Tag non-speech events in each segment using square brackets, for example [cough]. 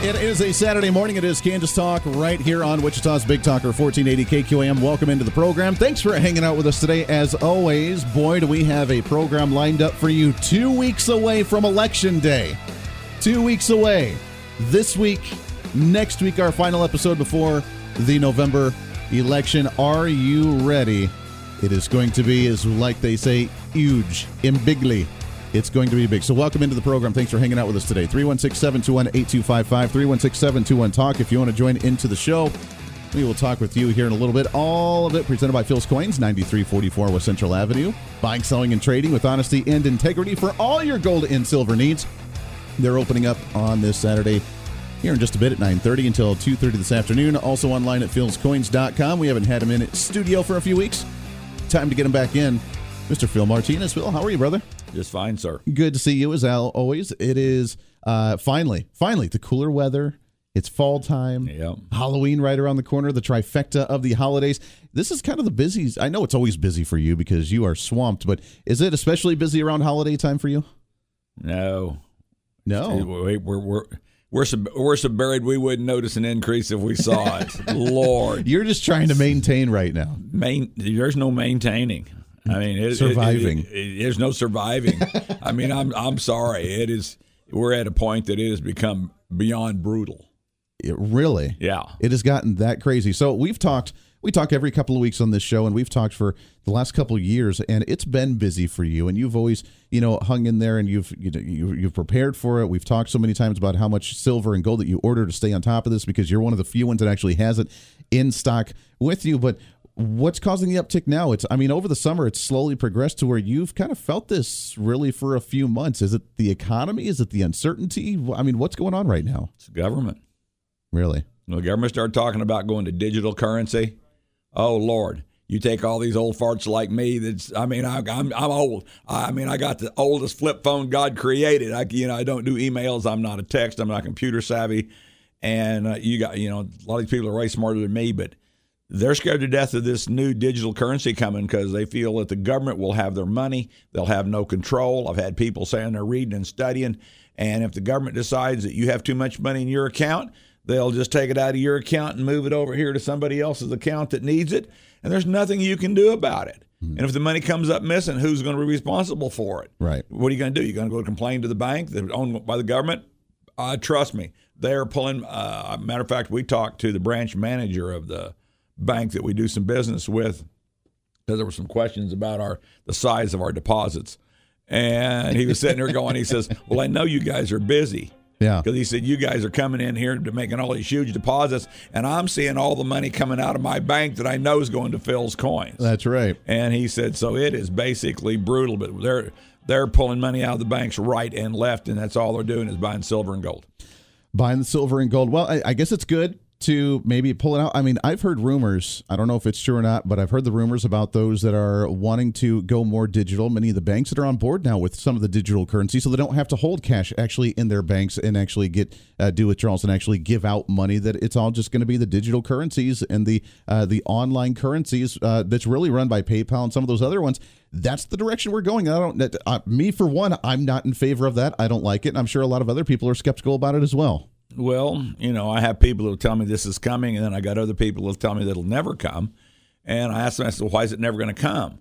It is a Saturday morning. It is Kansas Talk right here on Wichita's Big Talker 1480 KQAM. Welcome into the program. Thanks for hanging out with us today. As always, boy, do we have a program lined up for you two weeks away from Election Day. Two weeks away. This week, next week, our final episode before the November election. Are you ready? It is going to be, as like they say, huge, in bigly. It's going to be big. So, welcome into the program. Thanks for hanging out with us today. 316 721 8255, 316 721 Talk. If you want to join into the show, we will talk with you here in a little bit. All of it presented by Phil's Coins, 9344 West Central Avenue. Buying, selling, and trading with honesty and integrity for all your gold and silver needs. They're opening up on this Saturday here in just a bit at 9.30 until 2.30 this afternoon. Also online at philscoins.com. We haven't had him in studio for a few weeks. Time to get him back in. Mr. Phil Martinez. Phil, how are you, brother? Just fine, sir. Good to see you as always. It is uh, finally, finally the cooler weather. It's fall time. Yep. Halloween right around the corner, the trifecta of the holidays. This is kind of the busy. I know it's always busy for you because you are swamped, but is it especially busy around holiday time for you? No. No. We're, we're, we're, we're so, we're so buried we wouldn't notice an increase if we saw it. [laughs] Lord. You're just trying to maintain right now. Main, there's no maintaining. I mean, it, surviving. It, it, there's no surviving. [laughs] I mean, I'm I'm sorry. It is. We're at a point that it has become beyond brutal. It really. Yeah. It has gotten that crazy. So we've talked. We talk every couple of weeks on this show, and we've talked for the last couple of years, and it's been busy for you. And you've always, you know, hung in there, and you've you know, you, you've prepared for it. We've talked so many times about how much silver and gold that you order to stay on top of this because you're one of the few ones that actually has it in stock with you. But what's causing the uptick now? It's i mean over the summer it's slowly progressed to where you've kind of felt this really for a few months. Is it the economy? Is it the uncertainty? I mean what's going on right now? It's government. Really? When the government started talking about going to digital currency oh lord you take all these old farts like me that's i mean I, am I'm old. I mean i got the oldest flip phone god created. I you know i don't do emails. I'm not a text. I'm not computer savvy. And uh, you got you know a lot of these people are way smarter than me but they're scared to death of this new digital currency coming because they feel that the government will have their money. They'll have no control. I've had people saying they're reading and studying. And if the government decides that you have too much money in your account, they'll just take it out of your account and move it over here to somebody else's account that needs it. And there's nothing you can do about it. Mm-hmm. And if the money comes up missing, who's going to be responsible for it? Right. What are you going to do? You're going to go complain to the bank that's owned by the government? Uh, trust me, they're pulling. Uh, matter of fact, we talked to the branch manager of the bank that we do some business with because there were some questions about our the size of our deposits. And he was sitting there going, he says, [laughs] "Well, I know you guys are busy." Yeah. Because he said, You guys are coming in here to making all these huge deposits, and I'm seeing all the money coming out of my bank that I know is going to Phil's coins. That's right. And he said, So it is basically brutal, but they're they're pulling money out of the banks right and left, and that's all they're doing is buying silver and gold. Buying the silver and gold. Well, I, I guess it's good to maybe pull it out? I mean, I've heard rumors. I don't know if it's true or not, but I've heard the rumors about those that are wanting to go more digital. Many of the banks that are on board now with some of the digital currency, so they don't have to hold cash actually in their banks and actually get uh, do withdrawals and actually give out money. That it's all just going to be the digital currencies and the uh, the online currencies uh, that's really run by PayPal and some of those other ones. That's the direction we're going. I don't. Uh, me for one, I'm not in favor of that. I don't like it, and I'm sure a lot of other people are skeptical about it as well. Well, you know, I have people who tell me this is coming, and then I got other people who tell me that it'll never come. And I ask them, I said, well, why is it never going to come?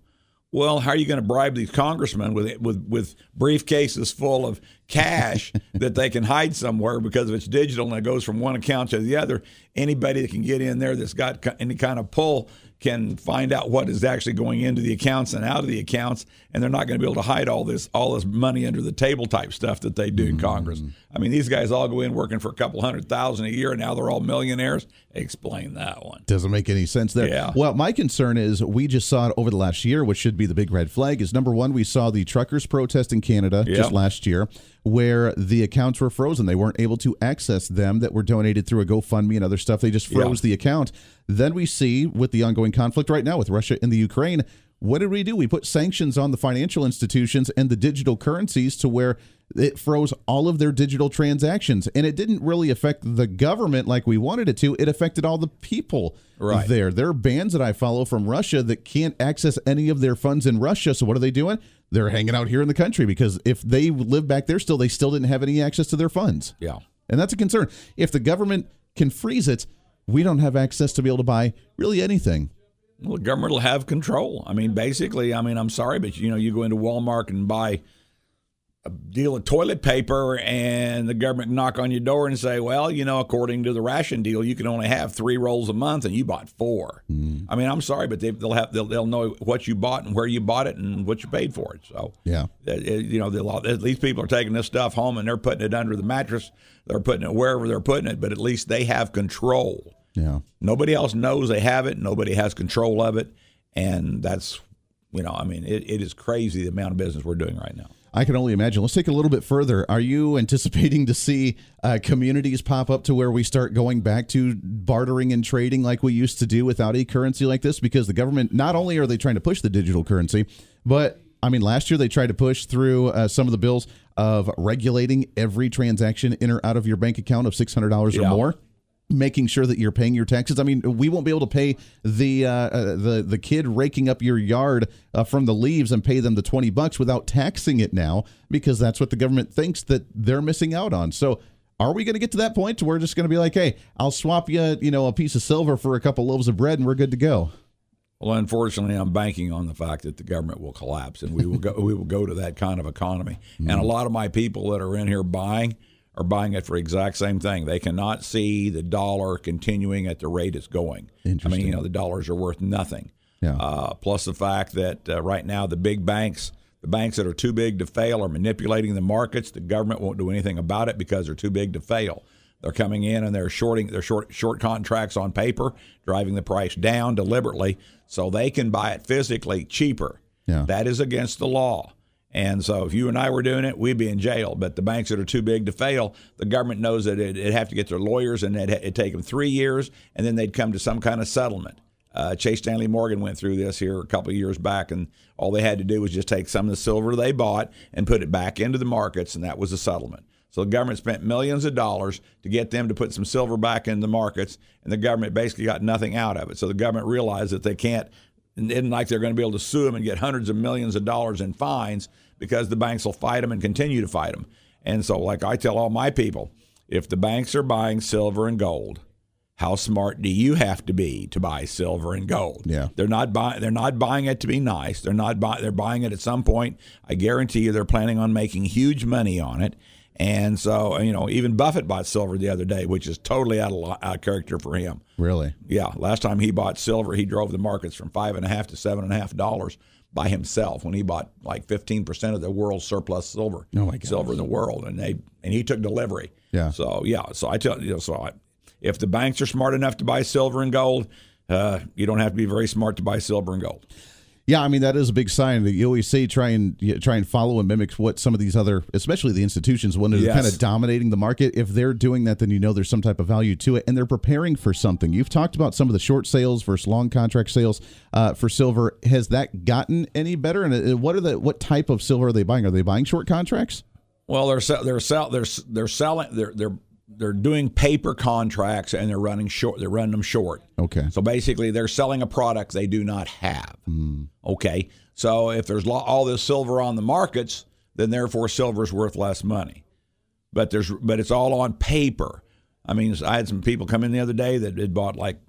Well, how are you going to bribe these congressmen with with with briefcases full of cash [laughs] that they can hide somewhere because if it's digital and it goes from one account to the other? Anybody that can get in there that's got any kind of pull can find out what is actually going into the accounts and out of the accounts, and they're not going to be able to hide all this all this money under the table type stuff that they do in mm-hmm. Congress. I mean, these guys all go in working for a couple hundred thousand a year, and now they're all millionaires. Explain that one. Doesn't make any sense there. Yeah. Well, my concern is we just saw it over the last year, which should be the big red flag. Is number one, we saw the truckers protest in Canada yep. just last year. where the accounts were frozen. They weren't able to access them that were donated through a GoFundMe and other stuff. They just froze yeah. the account. Then we see with the ongoing conflict right now with Russia and the Ukraine, what did we do? We put sanctions on the financial institutions and the digital currencies to where it froze all of their digital transactions. And it didn't really affect the government like we wanted it to. It affected all the people right. there. There are bands that I follow from Russia that can't access any of their funds in Russia. So what are they doing? They're hanging out here in the country because if they live back there still, they still didn't have any access to their funds. Yeah. And that's a concern. If the government can freeze it, we don't have access to be able to buy really anything. Well, the government will have control. I mean, basically, I mean, I'm sorry, but you know, you go into Walmart and buy a deal of toilet paper, and the government knock on your door and say, "Well, you know, according to the ration deal, you can only have three rolls a month, and you bought four. Mm. I mean, I'm sorry, but they, will have they'll, they'll, know what you bought and where you bought it and what you paid for it. So yeah, you know, these people are taking this stuff home and they're putting it under the mattress. They're putting it wherever they're putting it, but at least they have control. Yeah. Nobody else knows they have it. Nobody has control of it. And that's, you know, I mean, it, it is crazy the amount of business we're doing right now. I can only imagine. Let's take a little bit further. Are you [laughs] anticipating to see uh, communities pop up to where we start going back to bartering and trading like we used to do without a currency like this? Because the government, not only are they trying to push the digital currency, but I mean, last year they tried to push through uh, some of the bills of regulating every transaction in or out of your bank account of $600 yeah. or more making sure that you're paying your taxes. I mean, we won't be able to pay the uh, uh, the the kid raking up your yard uh, from the leaves and pay them the 20 bucks without taxing it now because that's what the government thinks that they're missing out on. So are we going to get to that point where we're just going to be like, "Hey, I'll swap you, you know, a piece of silver for a couple loaves of bread and we're good to go?" Well, unfortunately, I'm banking on the fact that the government will collapse and we will go we will go to that kind of economy. Mm-hmm. And a lot of my people that are in here buying are buying it for exact same thing. They cannot see the dollar continuing at the rate it's going. I mean, you know, the dollars are worth nothing. Yeah. Uh, plus the fact that uh, right now the big banks, the banks that are too big to fail, are manipulating the markets. The government won't do anything about it because they're too big to fail. They're coming in and they're shorting they're short short contracts on paper, driving the price down deliberately so they can buy it physically cheaper. Yeah. That is against the law. And so if you and I were doing it, we'd be in jail. But the banks that are too big to fail, the government knows that it, would have to get their lawyers and it'd, it'd, take them three years, and then they'd come to some kind of settlement. Uh, Chase Stanley Morgan went through this here a couple of years back, and all they had to do was just take some of the silver they bought and put it back into the markets, and that was a settlement. So the government spent millions of dollars to get them to put some silver back in the markets, and the government basically got nothing out of it. So the government realized that they can't and isn't like they're going to be able to sue them and get hundreds of millions of dollars in fines because the banks will fight them and continue to fight them. And so, like I tell all my people, if the banks are buying silver and gold, how smart do you have to be to buy silver and gold? Yeah, they're not buying. They're not buying it to be nice. They're not buying. They're buying it at some point. I guarantee you, they're planning on making huge money on it. And so, you know, even Buffett bought silver the other day, which is totally out of, out of character for him. Really? Yeah. Last time he bought silver, he drove the markets from five and a half to seven and a half dollars by himself when he bought like 15% of the world's surplus silver, oh silver in the world, and they and he took delivery. Yeah. So yeah. So I tell you, know, so I, if the banks are smart enough to buy silver and gold, uh, you don't have to be very smart to buy silver and gold. Yeah, I mean that is a big sign that you always say try and try and follow and mimic what some of these other, especially the institutions, when they're yes. kind of dominating the market. If they're doing that, then you know there's some type of value to it, and they're preparing for something. You've talked about some of the short sales versus long contract sales uh, for silver. Has that gotten any better? And uh, what are the what type of silver are they buying? Are they buying short contracts? Well, they're they're sell, they're they're selling they're they're they're doing paper contracts and they're running short. They're running them short. Okay. So basically, they're selling a product they do not have. Mm. Okay. So if there's all this silver on the markets, then therefore silver is worth less money. But there's but it's all on paper. I mean, I had some people come in the other day that had bought like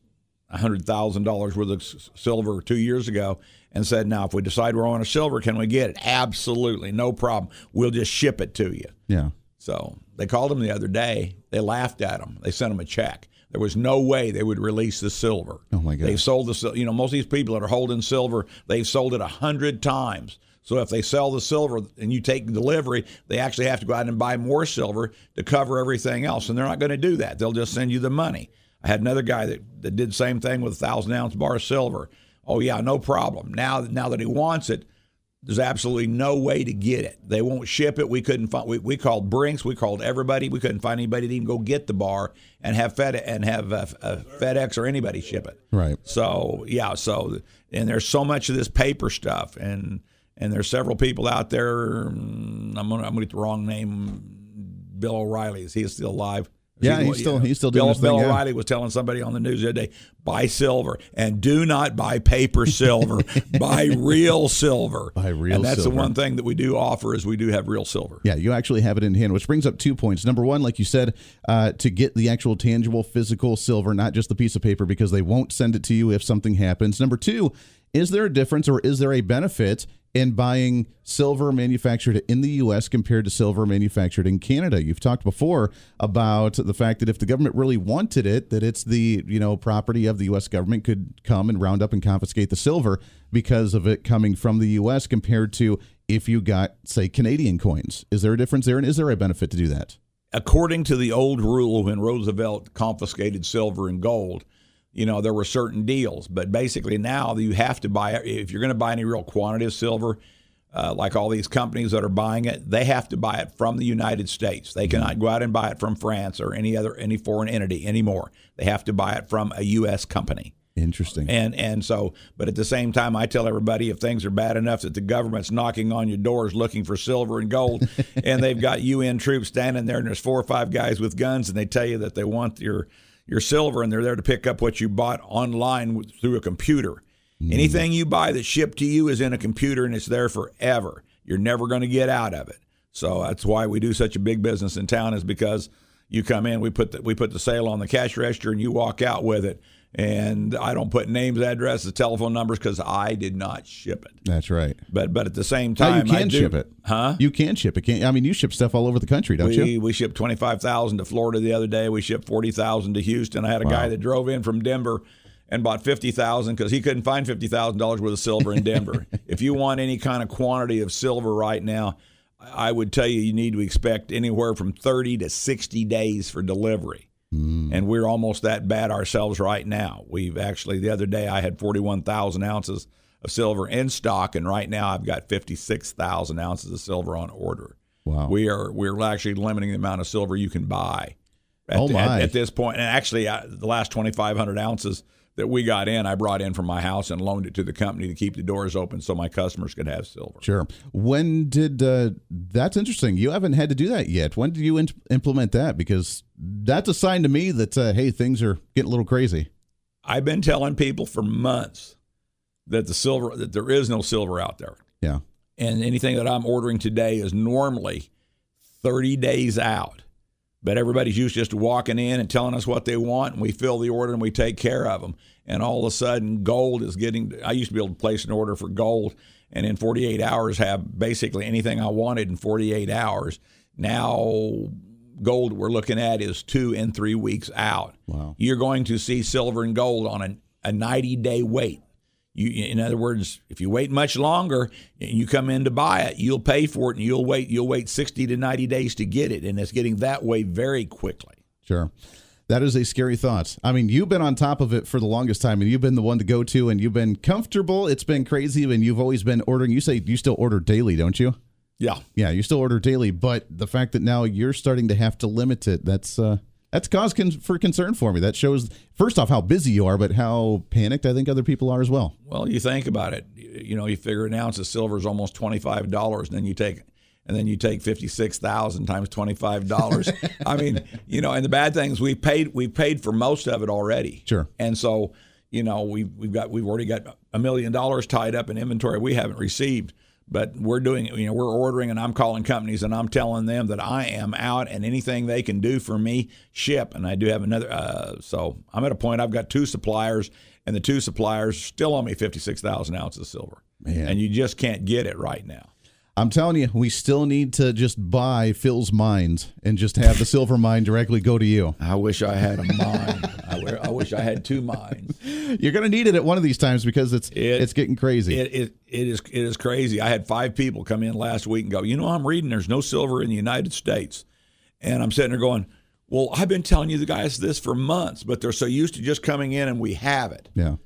hundred thousand dollars worth of silver two years ago and said, "Now, if we decide we're on a silver, can we get it? Absolutely, no problem. We'll just ship it to you." Yeah. So they called him the other day. They laughed at him. They sent him a check. There was no way they would release the silver. Oh my God! They sold the you know most of these people that are holding silver, they've sold it a hundred times. So if they sell the silver and you take delivery, they actually have to go out and buy more silver to cover everything else, and they're not going to do that. They'll just send you the money. I had another guy that, that did the same thing with a thousand ounce bar of silver. Oh yeah, no problem. Now now that he wants it, There's absolutely no way to get it. They won't ship it. We couldn't find. We, we called Brinks. We called everybody. We couldn't find anybody to even go get the bar and have Fed and have uh, uh, FedEx or anybody ship it. Right. So yeah. So and there's so much of this paper stuff, and and there's several people out there. mm, I'm gonna I'm gonna get the wrong name. Bill O'Reilly is he still alive? Yeah, he- he's still- he's still doing Bill, his thing, Bill yeah. O'Reilly was telling somebody on the news the other day, buy silver and do not buy paper silver. [laughs] buy real silver. Buy real And that's silver. the one thing that we do offer is we do have real silver. Yeah, you actually have it in hand, which brings up two points. Number one, like you said, uh, to get the actual tangible physical silver, not just the piece of paper, because they won't send it to you if something happens. Number two, is there a difference or is there a benefit in buying silver manufactured in the U.S. compared to silver manufactured in Canada? You've talked before about the fact that if the government really wanted it, that it's the you know property of the U.S. government could come and round up and confiscate the silver because of it coming from the U.S. compared to if you got say Canadian coins. Is there a difference there, and is there a benefit to do that? according to the old rule when Roosevelt confiscated silver and gold, you know, there were certain deals. But basically now you have to buy if you're going to buy any real quantity of silver, uh, like all these companies that are buying it, they have to buy it from the United States. They cannot go out and buy it from France or any other any foreign entity anymore. They have to buy it from a U.S. company. Interesting. And and so, but at the same time, I tell everybody if things are bad enough that the government's knocking on your doors looking for silver and gold, [laughs] and they've got UN troops standing there, and there's four or five guys with guns, and they tell you that they want your your silver, and they're there to pick up what you bought online through a computer. Hmm. Anything you buy that's shipped to you is in a computer, and it's there forever. You're never going to get out of it. So that's why we do such a big business in town, is because you come in, we put the, we put the sale on the cash register, and you walk out with it. And I don't put names, addresses, telephone numbers because I did not ship it. That's right. But but at the same time, you I can do- ship it, huh? You can ship it. Can I mean you ship stuff all over the country, don't we you? we shipped twenty five thousand to Florida the other day. We shipped forty thousand to Houston. I had a guy that drove in from Denver and bought fifty thousand because he couldn't find fifty thousand dollars worth of silver in Denver. [laughs] if you want any kind of quantity of silver right now, I would tell you you need to expect anywhere from thirty to sixty days for delivery. And we're almost that bad ourselves right now. We've actually the other day I had forty one thousand ounces of silver in stock, and right now I've got fifty six thousand ounces of silver on order. Wow. We are we're actually limiting the amount of silver you can buy. At, Oh, the- my. At, at this point, and actually, uh, the last twenty five hundred ounces that we got in, I brought in from my house and loaned it to the company to keep the doors open so my customers could have silver. Sure. When did uh, that's interesting? You haven't had to do that yet. When did you in- implement that? Because that's a sign to me that uh, hey, things are getting a little crazy. I've been telling people for months that the silver that there is no silver out there, Yeah. and anything that I'm ordering today is normally thirty days out. But everybody's used just to walking in and telling us what they want, and we fill the order and we take care of them. And all of a sudden, gold is getting. I used to be able to place an order for gold, and in 48 hours have basically anything I wanted in 48 hours. Now, gold we're looking at is two and three weeks out. Wow. You're going to see silver and gold on a, a 90 day wait. You, in other words, if you wait much longer and you come in to buy it, you'll pay for it, and you'll wait. You'll wait 60 to 90 days to get it, and it's getting that way very quickly. Sure. That is a scary thought. I mean, you've been on top of it for the longest time, and you've been the one to go to, and you've been comfortable. It's been crazy, and you've always been ordering. You say you still order daily, don't you? Yeah, Yeah, you still order daily, but the fact that now you're starting to have to limit it, that's uh, that's cause con- for concern for me. That shows first off how busy you are, but how panicked I think other people are as well. Well, you think about it. You know, you figure an ounce of silver is almost twenty five dollars, and then you take and then you take fifty six thousand times twenty five dollars. [laughs] I mean, you know, and the bad thing is we paid we paid for most of it already. Sure. And so, you know, we've we've got we've already got a million dollars tied up in inventory we haven't received. But we're doing, you know, we're ordering, and I'm calling companies, and I'm telling them that I am out, and anything they can do for me, ship. And I do have another. Uh, so I'm at a point. I've got two suppliers, and the two suppliers still owe me 56,000 ounces of silver, Man. and you just can't get it right now. I'm telling you, we still need to just buy Phil's mines and just have the silver [laughs] mine directly go to you. I wish I had a mine. I, I wish I had two mines. [laughs] You're going to need it at one of these times because it's It- it's getting crazy. It, it it is it is crazy. I had five people come in last week and go, you know, I'm reading there's no silver in the United States, and I'm sitting there going, well, I've been telling you the guys this for months, but they're so used to just coming in and we have it. yeah.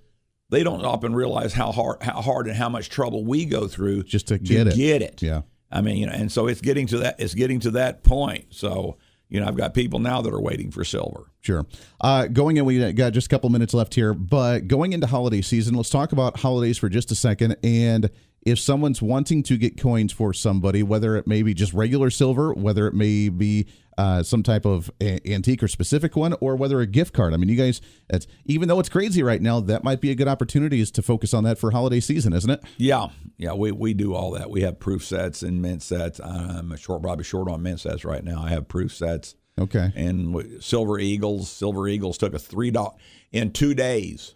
They don't often realize how hard, how hard, and how much trouble we go through Just to get it. Get it. Yeah. I mean, you know, and so it's getting to that. It's getting to that point. So, you know, I've got people now that are waiting for silver. Sure. Uh, going in, we got just a couple minutes left here, but going into holiday season, let's talk about holidays for just a second. And if someone's wanting to get coins for somebody, whether it may be just regular silver, whether it may be uh, some type of a- antique or specific one, or whether a gift card. I mean, you guys, it's, even though it's crazy right now, that might be a good opportunity is to focus on that for holiday season, isn't it? Yeah, yeah, we, we do all that. We have proof sets and mint sets. I'm a short, probably short on mint sets right now. I have proof sets. Okay. And Silver Eagles, Silver Eagles took a three dollar in two days.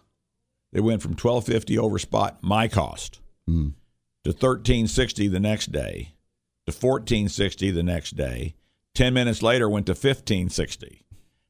They went from twelve fifty over spot my cost Hmm. To thirteen sixty the next day, to fourteen sixty the next day. Ten minutes later, went to fifteen sixty.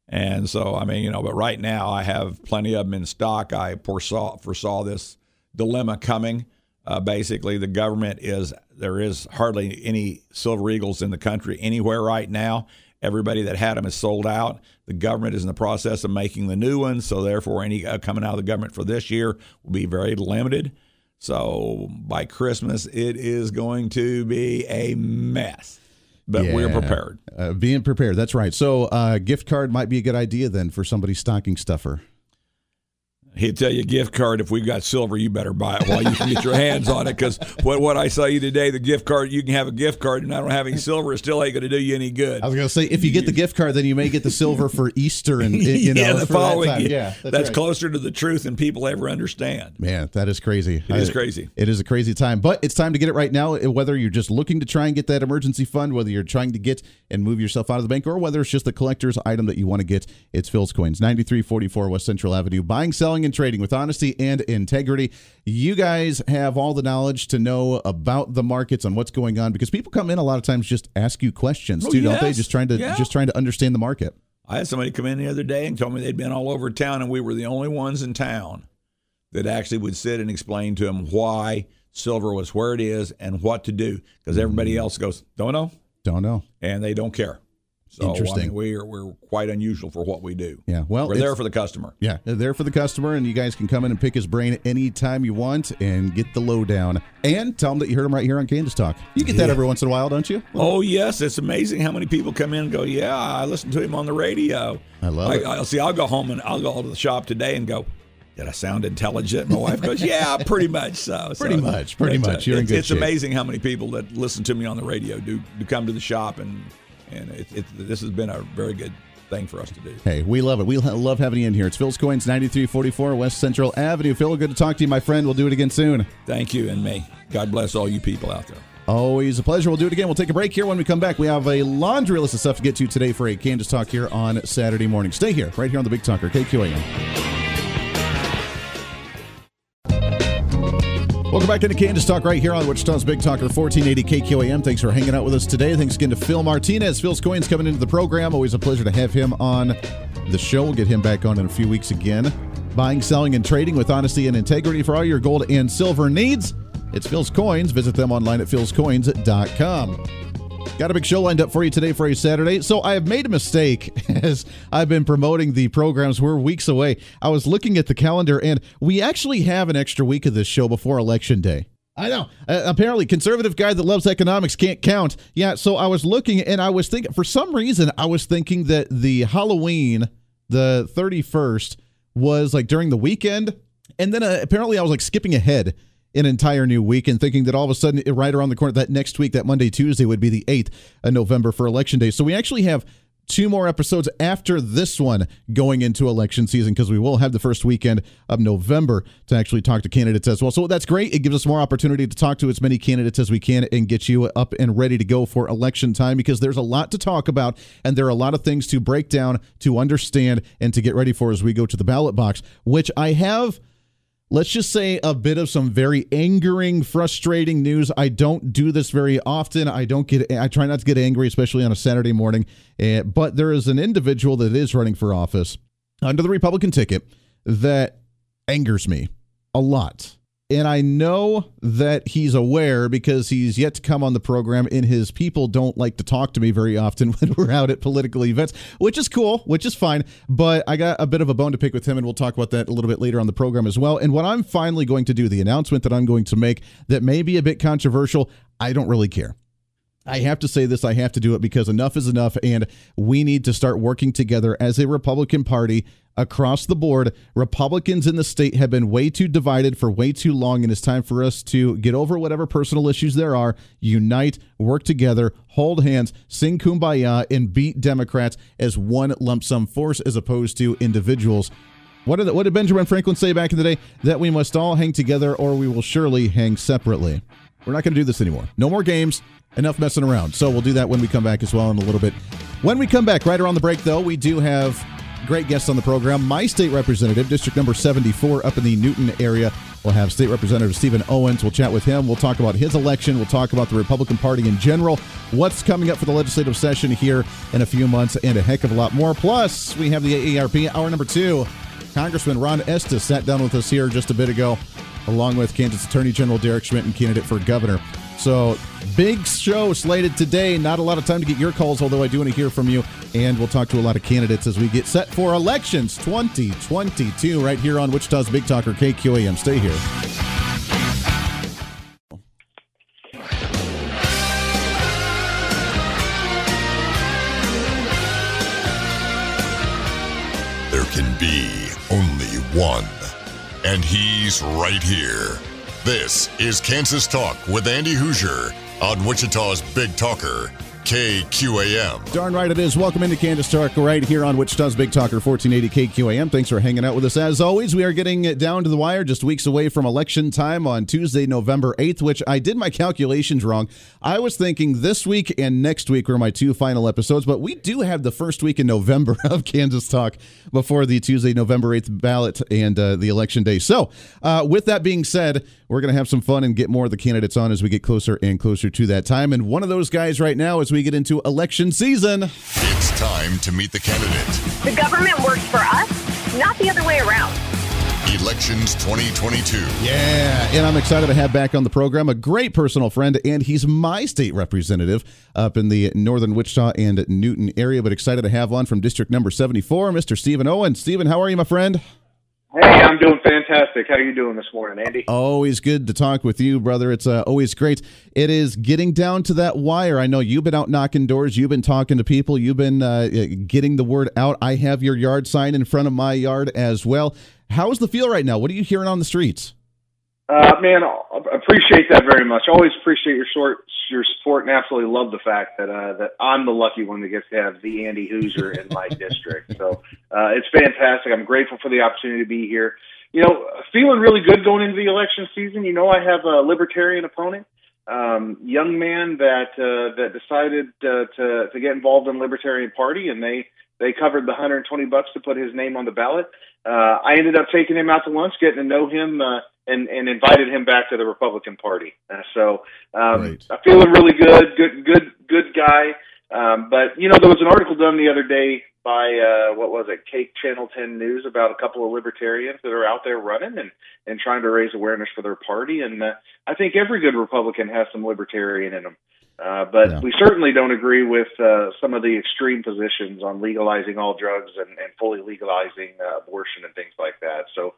And so, I mean, you know, but right now I have plenty of them in stock. I foresaw foresaw this dilemma coming. Uh, basically, the government is there is hardly any silver eagles in the country anywhere right now. Everybody that had them is sold out. The government is in the process of making the new ones, so therefore, any uh, coming out of the government for this year will be very limited. So by Christmas, it is going to be a mess, but we're prepared. Uh, being prepared. That's right. So, uh, gift card might be a good idea then for somebody's stocking stuffer. He'd tell you gift card if we've got silver, you better buy it while you can get your hands on it. Because what what I saw you today, the gift card, you can have a gift card, and I don't have any silver, it still ain't going to do you any good. I was going to say, if you get the gift card, then you may get the silver for Easter and [laughs] you know yeah, the that following year. Yeah, that's, right. closer to the truth than people ever understand. Man, that is crazy. It is I- crazy. It is a crazy time, but it's time to get it right now. Eh, whether you're just looking to try and get that emergency fund, whether you're trying to get and move yourself out of the bank, or whether it's just a collector's item that you want to get, it's Phil's Coins, 9344 West Central Avenue. Buying, selling, and trading with honesty and integrity. You guys have all the knowledge to know about the markets and what's going on because people come in a lot of times just ask you questions Oh, too, don't they? Just trying to Yeah. just trying to understand the market. I had somebody come in the other day and told me they'd been all over town, and we were the only ones in town that actually would sit and explain to them why silver was where it is and what to do. Because everybody mm. else goes, don't know, Don't know. and they don't care. So Interesting. I mean, we're we're quite unusual for what we do. Yeah, well, we're there for the customer. Yeah, they're there for the customer, and you guys can come in and pick his brain anytime you want and get the lowdown. And tell him that you heard him right here on Kansas Talk. You get that every once in a while, don't you? Oh yes, it's amazing how many people come in and go, "Yeah, I listened to him on the radio." I love it. I'll see. I'll go home and I'll go to the shop today and go. Did I sound intelligent? My wife goes, [laughs] "Yeah, pretty much so." Pretty much, pretty uh, much. You're in it's, good It's shape. amazing how many people that listen to me on the radio do, do come to the shop, and and it, it, this has been a very good thing for us to do. Hey, we love it. We love having you in here. It's Phil's Coins, 9344 West Central Avenue. Phil, good to talk to you, my friend. We'll do it again soon. Thank you and may God bless all you people out there. Always a pleasure. We'll do it again. We'll take a break here. When we come back, we have a laundry list of stuff to get to today for a Kansas Talk here on Saturday morning. Stay here, right here on the Big Talker, KQAM. Welcome back into Kansas Talk right here on Wichita's Big Talker 1480 KQAM. Thanks for hanging out with us today. Thanks again to Phil Martinez. Phil's Coins coming into the program. Always a pleasure to have him on the show. We'll get him back on in a few weeks again. Buying, selling, and trading with honesty and integrity for all your gold and silver needs. It's Phil's Coins. Visit them online at philscoins.com. Got a big show lined up for you today for a Saturday. So I have made a mistake [laughs] as I've been promoting the programs. We're weeks away. I was looking at the calendar and we actually have an extra week of this show before Election Day. I know. Uh, apparently, conservative guy that loves economics can't count. Yeah, so I was looking and I was thinking, for some reason, I was thinking that the Halloween, the 31st, was like during the weekend. And then uh, apparently I was like skipping ahead an entire new week and thinking that all of a sudden, right around the corner, that next week, that Monday, Tuesday would be the 8th of November for Election Day. So we actually have two more episodes after this one going into election season because we will have the first weekend of November to actually talk to candidates as well. So that's great. It gives us more opportunity to talk to as many candidates as we can and get you up and ready to go for election time because there's a lot to talk about and there are a lot of things to break down, to understand, and to get ready for as we go to the ballot box, which I have let's just say a bit of some very angering frustrating news. I don't do this very often. I don't get i try not to get angry especially on a saturday morning. Uh, but there is an individual that is running for office under the republican ticket that angers me a lot and I know that he's aware because he's yet to come on the program, and his people don't like to talk to me very often [laughs] when we're out at political events, which is cool, which is fine. But I got a bit of a bone to pick with him, and we'll talk about that a little bit later on the program as well. And what I'm finally going to do, the announcement that I'm going to make that may be a bit controversial, I don't really care. I have to say this. I have to do it because enough is enough, and we need to start working together as a Republican Party across the board. Republicans in the state have been way too divided for way too long, and it's time for us to get over whatever personal issues there are, unite, work together, hold hands, sing kumbaya, and beat Democrats as one lump sum force as opposed to individuals. What did, what did Benjamin Franklin say back in the day? That we must all hang together or we will surely hang separately. We're not going to do this anymore. No more games. Enough messing around. So we'll do that when we come back as well in a little bit. When we come back, right around the break, though, we do have great guests on the program. My state representative, district number 74, up in the Newton area. We'll have State Representative Stephen Owens. We'll chat with him. We'll talk about his election. We'll talk about the Republican Party in general, what's coming up for the legislative session here in a few months, and a heck of a lot more. Plus, we have the AARP hour number two. Congressman Ron Estes sat down with us here just a bit ago along with Kansas Attorney General Derek Schmidt and candidate for governor. So, big show slated today. Not a lot of time to get your calls, although I do want to hear from you. And we'll talk to a lot of candidates as we get set for elections 2022 right here on Wichita's Big Talker KQAM. Stay here. There can be only one and he's right here. This is Kansas Talk with Andy Hooser on Wichita's Big Talker, KQAM. Darn right it is. Welcome into Kansas Talk right here on Wichita's Big Talker 1480 KQAM. Thanks for hanging out with us. As always, we are getting down to the wire just weeks away from election time on Tuesday, November 8th, which I did my calculations wrong. I was thinking this week and next week were my two final episodes, but we do have the first week in November [laughs] of Kansas Talk before the Tuesday, November 8th ballot and uh, the election day. So, uh, with that being said, we're going to have some fun and get more of the candidates on as we get closer and closer to that time. And one of those guys right now as we get into election season. It's time to meet the candidate. The government works for us, not the other way around. Elections 2022. Yeah, and I'm excited to have back on the program a great personal friend, and he's my state representative up in the northern Wichita and Newton area. But excited to have on from District Number 74, Mr. Stephen Owen. Stephen, how are you, my friend? Hey, I'm doing fantastic. How are you doing this morning, Andy? Always good to talk with you, brother. It's uh, always great. It is getting down to that wire. I know you've been out knocking doors. You've been talking to people. You've been uh, getting the word out. I have your yard sign in front of my yard as well. How's the feel right now? What are you hearing on the streets? Uh, man, I appreciate that very much. Always appreciate your short your support and absolutely love the fact that uh, that I'm the lucky one that gets to have the Andy Hooser in my [laughs] district. So uh, it's fantastic. I'm grateful for the opportunity to be here. You know, feeling really good going into the election season. You know, I have a libertarian opponent, um, young man that uh, that decided uh, to to get involved in the Libertarian Party, and they they covered the 120 bucks to put his name on the ballot. Uh, I ended up taking him out to lunch, getting to know him. Uh, and, and invited him back to the Republican Party. Uh, so um, right. I'm feeling really good, good, good, good guy. Um, but you know, there was an article done the other day by uh, what was it, KAKE Channel 10 News, about a couple of libertarians that are out there running and and trying to raise awareness for their party. And uh, I think every good Republican has some libertarian in them. Uh, but yeah. we certainly don't agree with uh, some of the extreme positions on legalizing all drugs and, and fully legalizing uh, abortion and things like that. So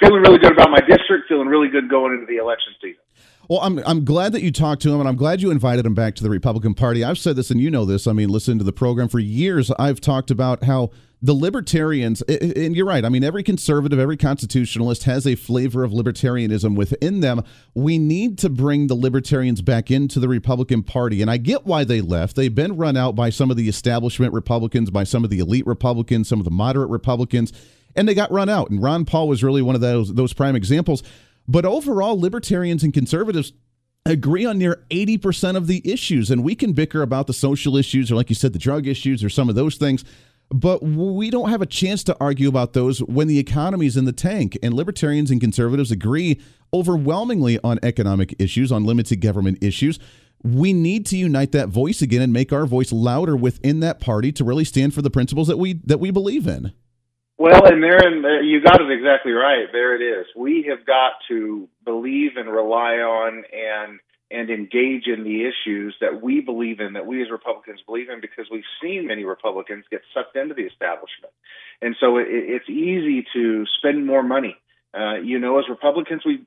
feeling really good about my district, feeling really good going into the election season. Well, I'm I'm glad that you talked to him, and I'm glad you invited him back to the Republican Party. I've said this, and you know this. I mean, listen to the program for years. I've talked about how the libertarians, and you're right. I mean, every conservative, every constitutionalist has a flavor of libertarianism within them. We need to bring the libertarians back into the Republican Party, and I get why they left. They've been run out by some of the establishment Republicans, by some of the elite Republicans, some of the moderate Republicans and they got run out. And Ron Paul was really one of those those prime examples. But overall, libertarians and conservatives agree on near 80% of the issues. And we can bicker about the social issues or, like you said, the drug issues or some of those things. But we don't have a chance to argue about those when the economy is in the tank. And libertarians and conservatives agree overwhelmingly on economic issues, on limited government issues. We need to unite that voice again and make our voice louder within that party to really stand for the principles that we that we believe in. Well, and there, you got it exactly right. There it is. We have got to believe and rely on and and engage in the issues that we believe in, that we as Republicans believe in, because we've seen many Republicans get sucked into the establishment, and so it, it's easy to spend more money. Uh, you know, as Republicans, we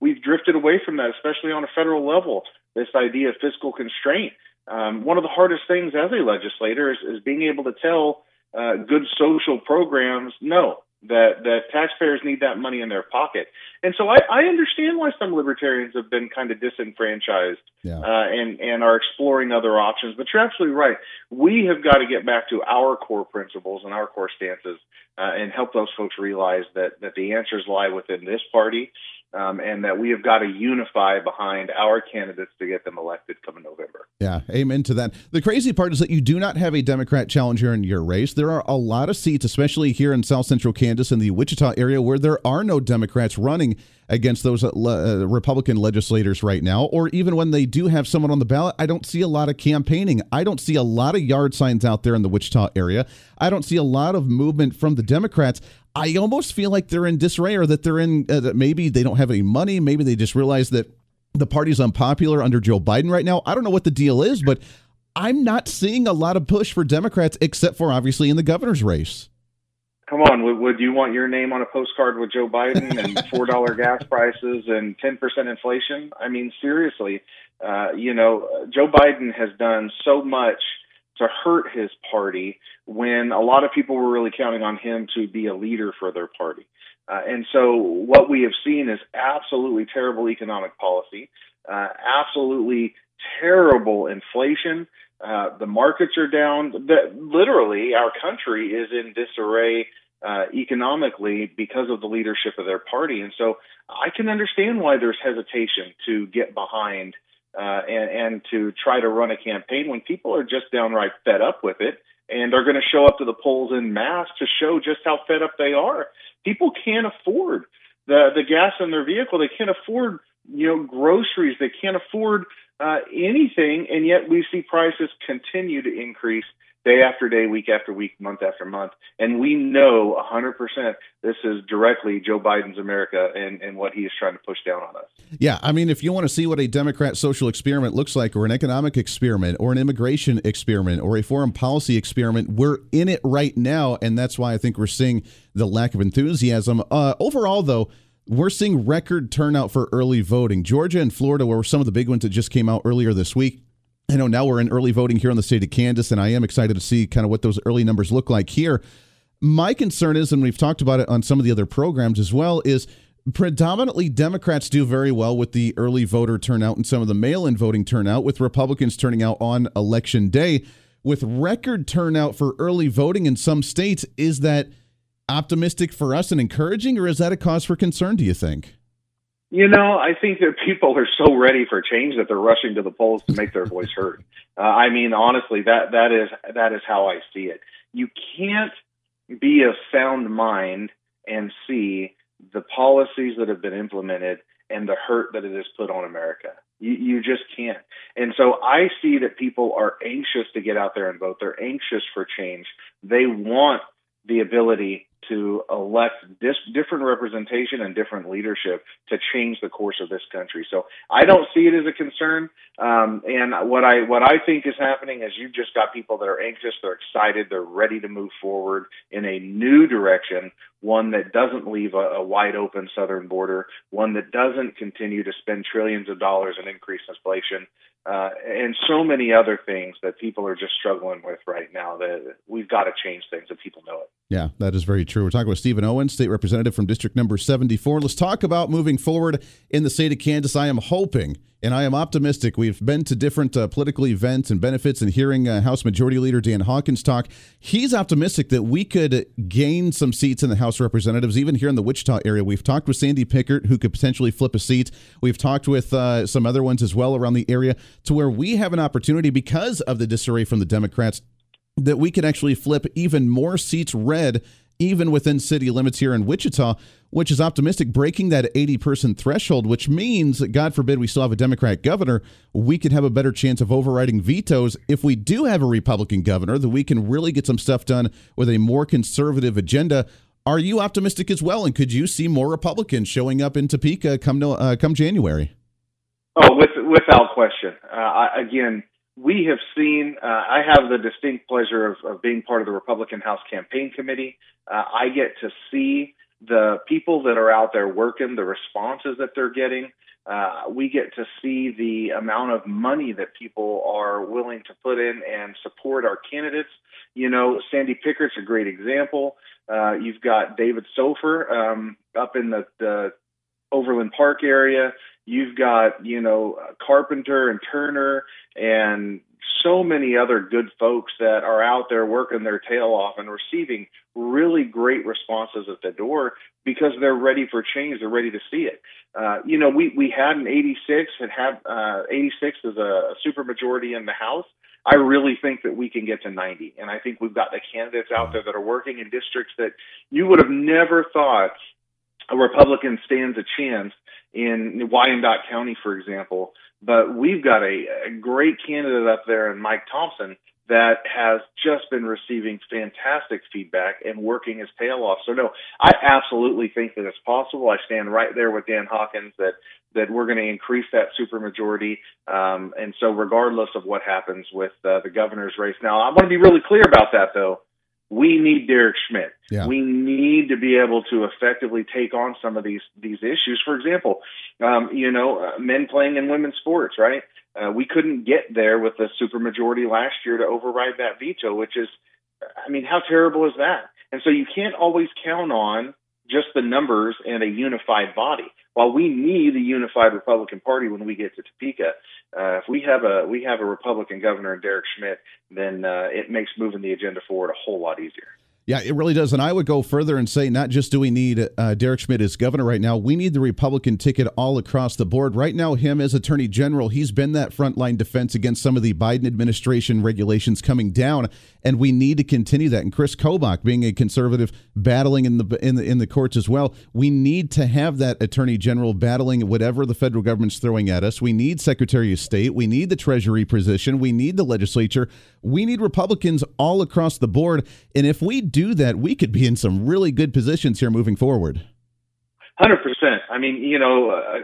we've drifted away from that, especially on a federal level. This idea of fiscal constraint. Um, one of the hardest things as a legislator is, is being able to tell uh, good social programs no that that taxpayers need that money in their pocket. And so I, I understand why some libertarians have been kind of disenfranchised yeah. uh, and and are exploring other options. But you're absolutely right. We have got to get back to our core principles and our core stances uh, and help those folks realize that that the answers lie within this party um, and that we have got to unify behind our candidates to get them elected come November. Yeah, amen to that. The crazy part is that you do not have a Democrat challenger in your race. There are a lot of seats, especially here in South Central Kansas in the Wichita area, where there are no Democrats running against those uh, uh, Republican legislators right now. Or even when they do have someone on the ballot, I don't see a lot of campaigning. I don't see a lot of yard signs out there in the Wichita area. I don't see a lot of movement from the Democrats. I almost feel like they're in disarray or that they're in, uh, maybe they don't have any money. Maybe they just realize that the party's unpopular under Joe Biden right now. I don't know what the deal is, but I'm not seeing a lot of push for Democrats except for obviously in the governor's race. Come on, would, would you want your name on a postcard with Joe Biden and [laughs] four dollar gas prices and ten percent inflation? I mean, seriously, uh, you know, Joe Biden has done so much to hurt his party when a lot of people were really counting on him to be a leader for their party. Uh, and so what we have seen is absolutely terrible economic policy, uh, absolutely terrible inflation. Uh, the markets are down. The, literally, our country is in disarray uh, economically because of the leadership of their party. And so I can understand why there's hesitation to get behind uh, and, and to try to run a campaign when people are just downright fed up with it and are going to show up to the polls in mass to show just how fed up they are. People can't afford the the gas in their vehicle. They can't afford you know groceries. They can't afford uh, anything, and yet we see prices continue to increase day after day, week after week, month after month. And we know 100% this is directly Joe Biden's America and, and what he is trying to push down on us. Yeah. I mean, if you want to see what a Democrat social experiment looks like, or an economic experiment, or an immigration experiment, or a foreign policy experiment, we're in it right now. And that's why I think we're seeing the lack of enthusiasm. Uh, overall, though, we're seeing record turnout for early voting. Georgia and Florida were some of the big ones that just came out earlier this week. I know now we're in early voting here in the state of Kansas, and I am excited to see kind of what those early numbers look like here. My concern is, and we've talked about it on some of the other programs as well, is predominantly Democrats do very well with the early voter turnout and some of the mail in voting turnout, with Republicans turning out on election day. With record turnout for early voting in some states, is that optimistic for us and encouraging, or is that a cause for concern, do you think? You know, I think that people are so ready for change that they're rushing to the polls to make their voice heard. Uh, I mean, honestly, that that is that is how I see it. You can't be of sound mind and see the policies that have been implemented and the hurt that it has put on America. You, you just can't. And so I see that people are anxious to get out there and vote. They're anxious for change. They want the ability to elect this different representation and different leadership to change the course of this country. So I don't see it as a concern. Um, and what I what I think is happening is you've just got people that are anxious, they're excited, they're ready to move forward in a new direction, one that doesn't leave a, a wide open southern border, one that doesn't continue to spend trillions of dollars and increase inflation, uh, and so many other things that people are just struggling with right now. That we've got to change things, and people know it. Yeah, that is very true. We're talking with Stephen Owen, state representative from District Number 74. Let's talk about moving forward in the state of Kansas. I am hoping and I am optimistic. We've been to different uh, political events and benefits and hearing uh, House Majority Leader Dan Hawkins talk. He's optimistic that we could gain some seats in the House Representatives, even here in the Wichita area. We've talked with Sandy Pickert, who could potentially flip a seat. We've talked with uh, some other ones as well around the area to where we have an opportunity because of the disarray from the Democrats that we can actually flip even more seats red even within city limits here in Wichita, which is optimistic, breaking that 80 person threshold, which means, God forbid, we still have a Democratic governor, we could have a better chance of overriding vetoes. If we do have a Republican governor, that we can really get some stuff done with a more conservative agenda. Are you optimistic as well? And could you see more Republicans showing up in Topeka come uh, come January? Oh, with, without question. Uh, I, again, we have seen. Uh, I have the distinct pleasure of, of, being part of the Republican House Campaign Committee. Uh, I get to see the people that are out there working, the responses that they're getting. Uh, we get to see the amount of money that people are willing to put in and support our candidates. You know, Sandy Pickert's a great example. Uh, you've got David Sofer um, up in the, the Overland Park area. You've got, you know, Carpenter and Turner and so many other good folks that are out there working their tail off and receiving really great responses at the door because they're ready for change. They're ready to see it. Uh, you know, we, we had an 86 and had uh, 86 as a, a super majority in the House. I really think that we can get to 90. And I think we've got the candidates out there that are working in districts that you would have never thought a Republican stands a chance in Wyandotte County, for example. But we've got a, a great candidate up there in Mike Thompson that has just been receiving fantastic feedback and working his tail off. So no, I absolutely think that it's possible. I stand right there with Dan Hawkins that that we're going to increase that supermajority. Um, and so regardless of what happens with uh, the governor's race, now I want to be really clear about that though we need Derek Schmidt. Yeah. We need to be able to effectively take on some of these these issues. For example, um, you know, uh, men playing in women's sports, right? Uh, we couldn't get there with the supermajority last year to override that veto, which is, I mean, how terrible is that? And so you can't always count on just the numbers and a unified body. While we need a unified Republican Party when we get to Topeka, uh, if we have a we have a Republican governor in Derek Schmidt, then uh, it makes moving the agenda forward a whole lot easier. Yeah, it really does. And I would go further and say not just do we need uh, Derek Schmidt as governor right now, we need the Republican ticket all across the board. Right now, him as attorney general, he's been that frontline defense against some of the Biden administration regulations coming down, and we need to continue that. And Chris Kobach, being a conservative, battling in the in the in the courts as well, we need to have that attorney general battling whatever the federal government's throwing at us. We need Secretary of State, we need the Treasury position, we need the legislature, we need Republicans all across the board. And if we do that, we could be in some really good positions here moving forward. Hundred percent. I mean, you know, uh,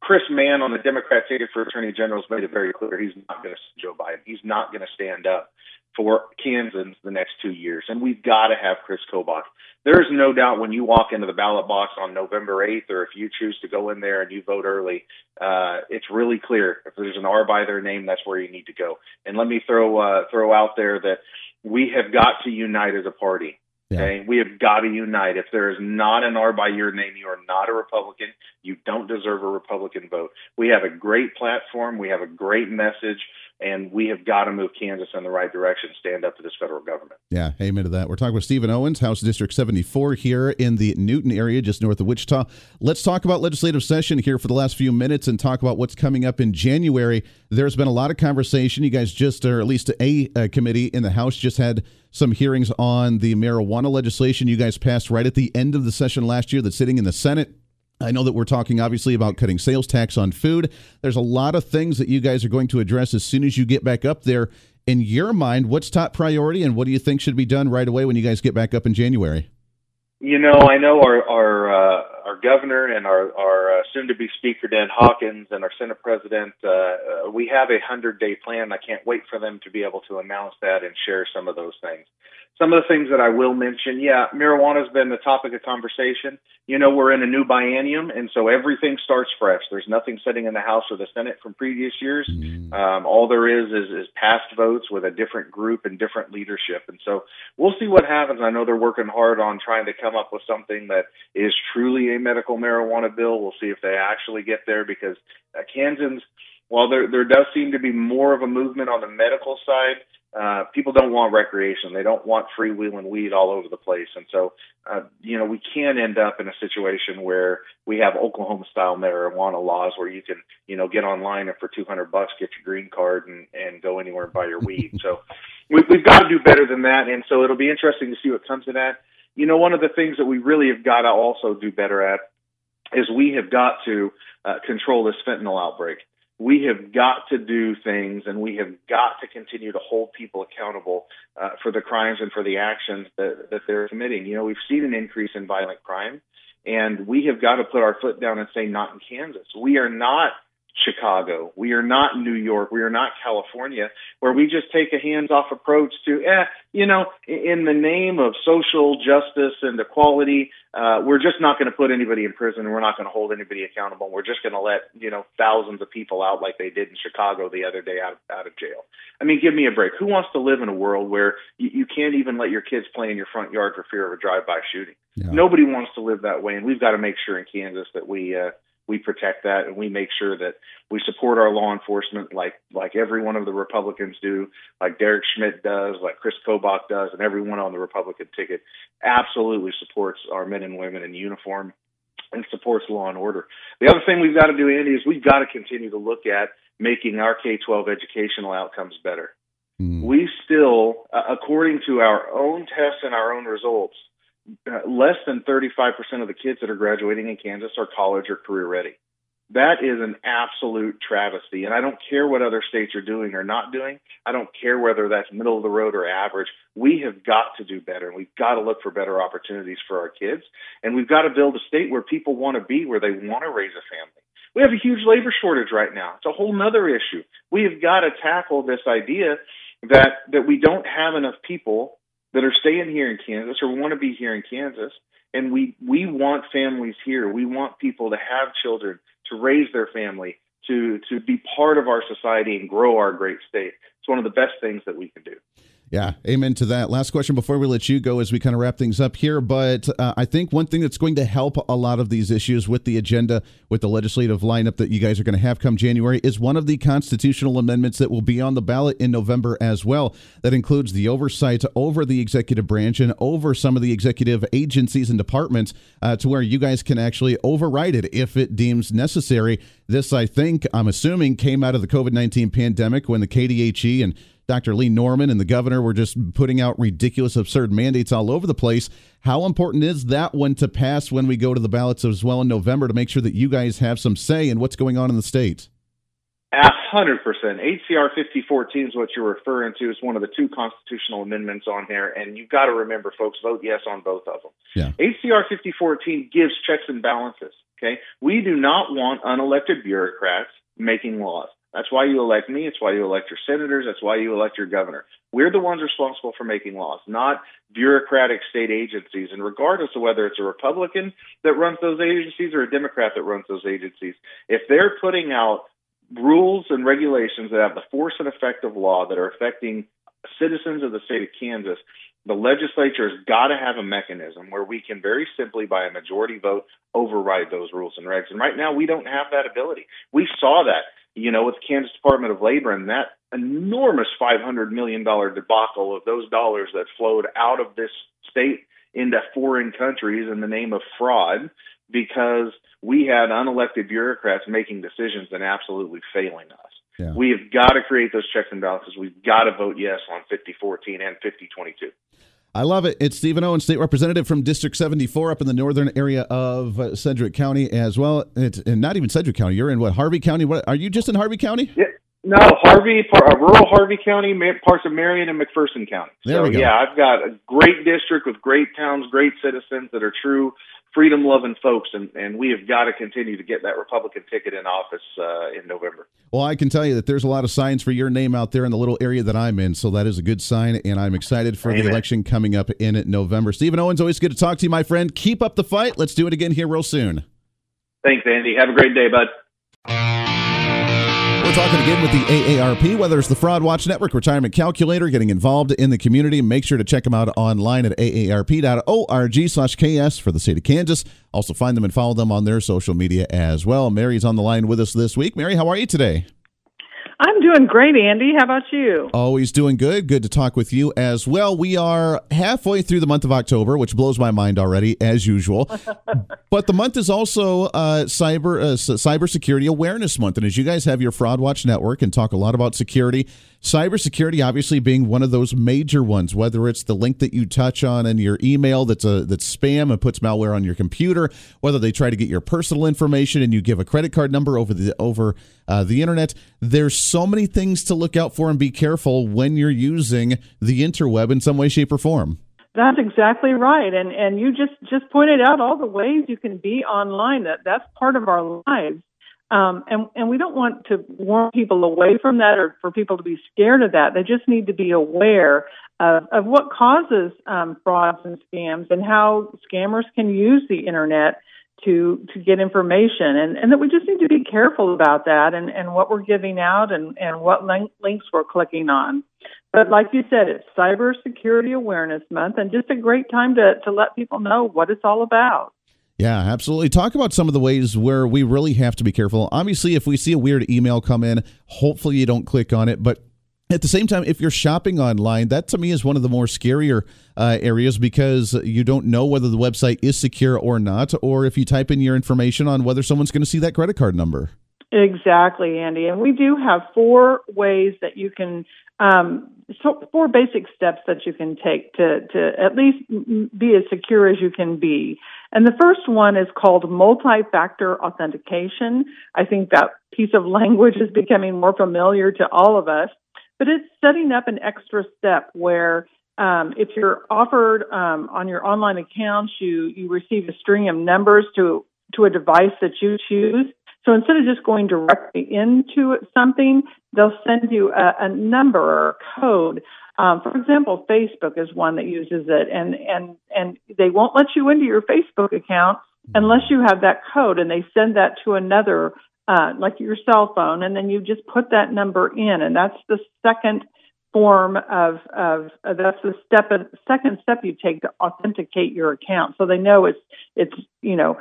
Chris Mann on the Democrat ticket for Attorney General has made it very clear he's not going to Joe Biden. He's not going to stand up for Kansans the next two years, and we've got to have Chris Kobach. There is no doubt when you walk into the ballot box on November 8th, or if you choose to go in there and you vote early, uh, it's really clear. If there's an R by their name, that's where you need to go. And let me throw uh, throw out there that we have got to unite as a party. Okay, yeah. we have got to unite. If there is not an R by your name, you are not a Republican. You don't deserve a Republican vote. We have a great platform. We have a great message and we have got to move Kansas in the right direction, stand up to this federal government. Yeah, amen to that. We're talking with Stephen Owens, House District 74 here in the Newton area, just north of Wichita. Let's talk about legislative session here for the last few minutes and talk about what's coming up in January. There's been a lot of conversation. You guys just, or at least a, a committee in the House, just had some hearings on the marijuana legislation you guys passed right at the end of the session last year that's sitting in the Senate. I know that we're talking obviously about cutting sales tax on food. There's a lot of things that you guys are going to address as soon as you get back up there. In your mind, what's top priority and what do you think should be done right away when you guys get back up in January? You know, I know our our uh, our governor and our our uh, soon to be speaker Dan Hawkins and our Senate president. Uh, uh we have a hundred day plan. I can't wait for them to be able to announce that and share some of those things. Some of the things that I will mention, yeah, marijuana has been the topic of conversation. You know, we're in a new biennium, and so everything starts fresh. There's nothing sitting in the House or the Senate from previous years. Mm. Um, all there is, is is past votes with a different group and different leadership, and so we'll see what happens. I know they're working hard on trying to come up with something that is truly a medical marijuana bill. We'll see if they actually get there because uh, Kansans, while there there does seem to be more of a movement on the medical side uh, people don't want recreation. They don't want freewheeling weed all over the place. And so, uh, you know, we can end up in a situation where we have Oklahoma style marijuana laws where you can, you know, get online and for 200 bucks get your green card and, and go anywhere and buy your weed. [laughs] so we, we've got to do better than that. And so it'll be interesting to see what comes of that. You know, one of the things that we really have got to also do better at is we have got to uh, control this fentanyl outbreak we have got to do things and we have got to continue to hold people accountable uh, for the crimes and for the actions that, that they're committing. You know, we've seen an increase in violent crime, and we have got to put our foot down and say, not in Kansas. We are not Chicago. We are not New York. We are not California, where we just take a hands off approach to, eh, you know, in the name of social justice and equality, uh, we're just not going to put anybody in prison. We're not going to hold anybody accountable. We're just going to let, you know, thousands of people out like they did in Chicago the other day out, out of jail. I mean, give me a break. Who wants to live in a world where you, you can't even let your kids play in your front yard for fear of a drive-by shooting? Yeah. Nobody wants to live that way. And we've got to make sure in Kansas that we, uh, we protect that and we make sure that we support our law enforcement like like every one of the Republicans do, like Derek Schmidt does, like Chris Kobach does, and everyone on the Republican ticket absolutely supports our men and women in uniform and supports law and order. The other thing we've got to do, Andy, is we've got to continue to look at making our K 12 educational outcomes better. Mm. We still, uh, according to our own tests and our own results, uh, less than 35% of the kids that are graduating in Kansas are college or career ready. That is an absolute travesty. And I don't care what other states are doing or not doing. I don't care whether that's middle of the road or average. We have got to do better and we've got to look for better opportunities for our kids. And we've got to build a state where people want to be, where they want to raise a family. We have a huge labor shortage right now. It's a whole nother issue. We have got to tackle this idea that, that we don't have enough people that are staying here in Kansas or want to be here in Kansas. And we, we want families here. We want people to have children, to raise their family, to, to be part of our society and grow our great state. It's one of the best things that we can do. Yeah, amen to that. Last question before we let you go as we kind of wrap things up here. But uh, I think one thing that's going to help a lot of these issues with the agenda, with the legislative lineup that you guys are going to have come January, is one of the constitutional amendments that will be on the ballot in November as well. That includes the oversight over the executive branch and over some of the executive agencies and departments uh, to where you guys can actually override it if it deems necessary. This, I think, I'm assuming, came out of the COVID 19 pandemic when the KDHE and Dr. Lee Norman and the governor were just putting out ridiculous, absurd mandates all over the place. How important is that one to pass when we go to the ballots as well in November to make sure that you guys have some say in what's going on in the state? A hundred percent. HCR 5014 is what you're referring to. It's one of the two constitutional amendments on here, and you've got to remember, folks, vote yes on both of them. Yeah. HCR 5014 gives checks and balances. Okay, we do not want unelected bureaucrats making laws. That's why you elect me. It's why you elect your senators. That's why you elect your governor. We're the ones responsible for making laws, not bureaucratic state agencies. And regardless of whether it's a Republican that runs those agencies or a Democrat that runs those agencies, if they're putting out rules and regulations that have the force and effect of law that are affecting citizens of the state of Kansas, the legislature has got to have a mechanism where we can very simply, by a majority vote, override those rules and regs. And right now, we don't have that ability. We saw that you know, with the Kansas Department of Labor and that enormous $500 million debacle of those dollars that flowed out of this state into foreign countries in the name of fraud because we had unelected bureaucrats making decisions and absolutely failing us. Yeah. We have got to create those checks and balances. We've got to vote yes on 5014 and 5022. I love it. It's Stephen Owen, state representative from District 74 up in the northern area of Sedgwick County as well. It's, and not even Sedgwick County. You're in what, Harvey County? What Are you just in Harvey County? Yeah. No, Harvey, uh, rural Harvey County, parts of Marion and McPherson County. There so, we go. yeah, I've got a great district with great towns, great citizens that are true freedom loving folks, and, and we have got to continue to get that Republican ticket in office uh, in November. Well, I can tell you that there's a lot of signs for your name out there in the little area that I'm in, so that is a good sign, and I'm excited for Amen. the election coming up in November. Stephen Owens, always good to talk to you, my friend. Keep up the fight. Let's do it again here real soon. Thanks, Andy. Have a great day, bud. We're talking again with the AARP, whether it's the Fraud Watch Network Retirement Calculator, getting involved in the community. Make sure to check them out online at aarp.org slash KS for the state of Kansas. Also find them and follow them on their social media as well. Mary's on the line with us this week. Mary, how are you today? I'm doing great, Andy. How about you? Always doing good. Good to talk with you as well. We are halfway through the month of October, which blows my mind already, as usual. [laughs] but the month is also uh, cyber uh, cybersecurity awareness month, and as you guys have your Fraud Watch network and talk a lot about security, cybersecurity obviously being one of those major ones. Whether it's the link that you touch on in your email that's a that's spam and puts malware on your computer, whether they try to get your personal information and you give a credit card number over the over uh, the internet. There's so many things to look out for and be careful when you're using the interweb in some way, shape, or form. That's exactly right, and and you just just pointed out all the ways you can be online. That that's part of our lives, um, and and we don't want to warn people away from that or for people to be scared of that. They just need to be aware of of what causes um, frauds and scams and how scammers can use the internet to to get information. And and that we just need to be careful about that and and what we're giving out and and what link, links we're clicking on. But like you said it's cybersecurity awareness month and just a great time to to let people know what it's all about yeah, absolutely. Talk about some of the ways where we really have to be careful. Obviously, if we see a weird email come in, hopefully you don't click on it, but at the same time, if you're shopping online, that to me is one of the more scarier uh, areas because you don't know whether the website is secure or not, or if you type in your information on whether someone's going to see that credit card number. Exactly, Andy. And we do have four ways that you can, um, so four basic steps that you can take to, to at least be as secure as you can be. And the first one is called multi factor authentication. I think that piece of language is becoming more familiar to all of us but it's setting up an extra step where um, if you're offered um, on your online accounts, you you receive a string of numbers to to a device that you choose. So instead of just going directly into something, they'll send you a, a number or a code. Um, for example, Facebook is one that uses it, and and and they won't let you into your Facebook account unless you have that code, and they send that to another uh, like your cell phone, and then you just put that number in, and that's the second form of of uh, that's the step second step you take to authenticate your account, so they know it's it's you know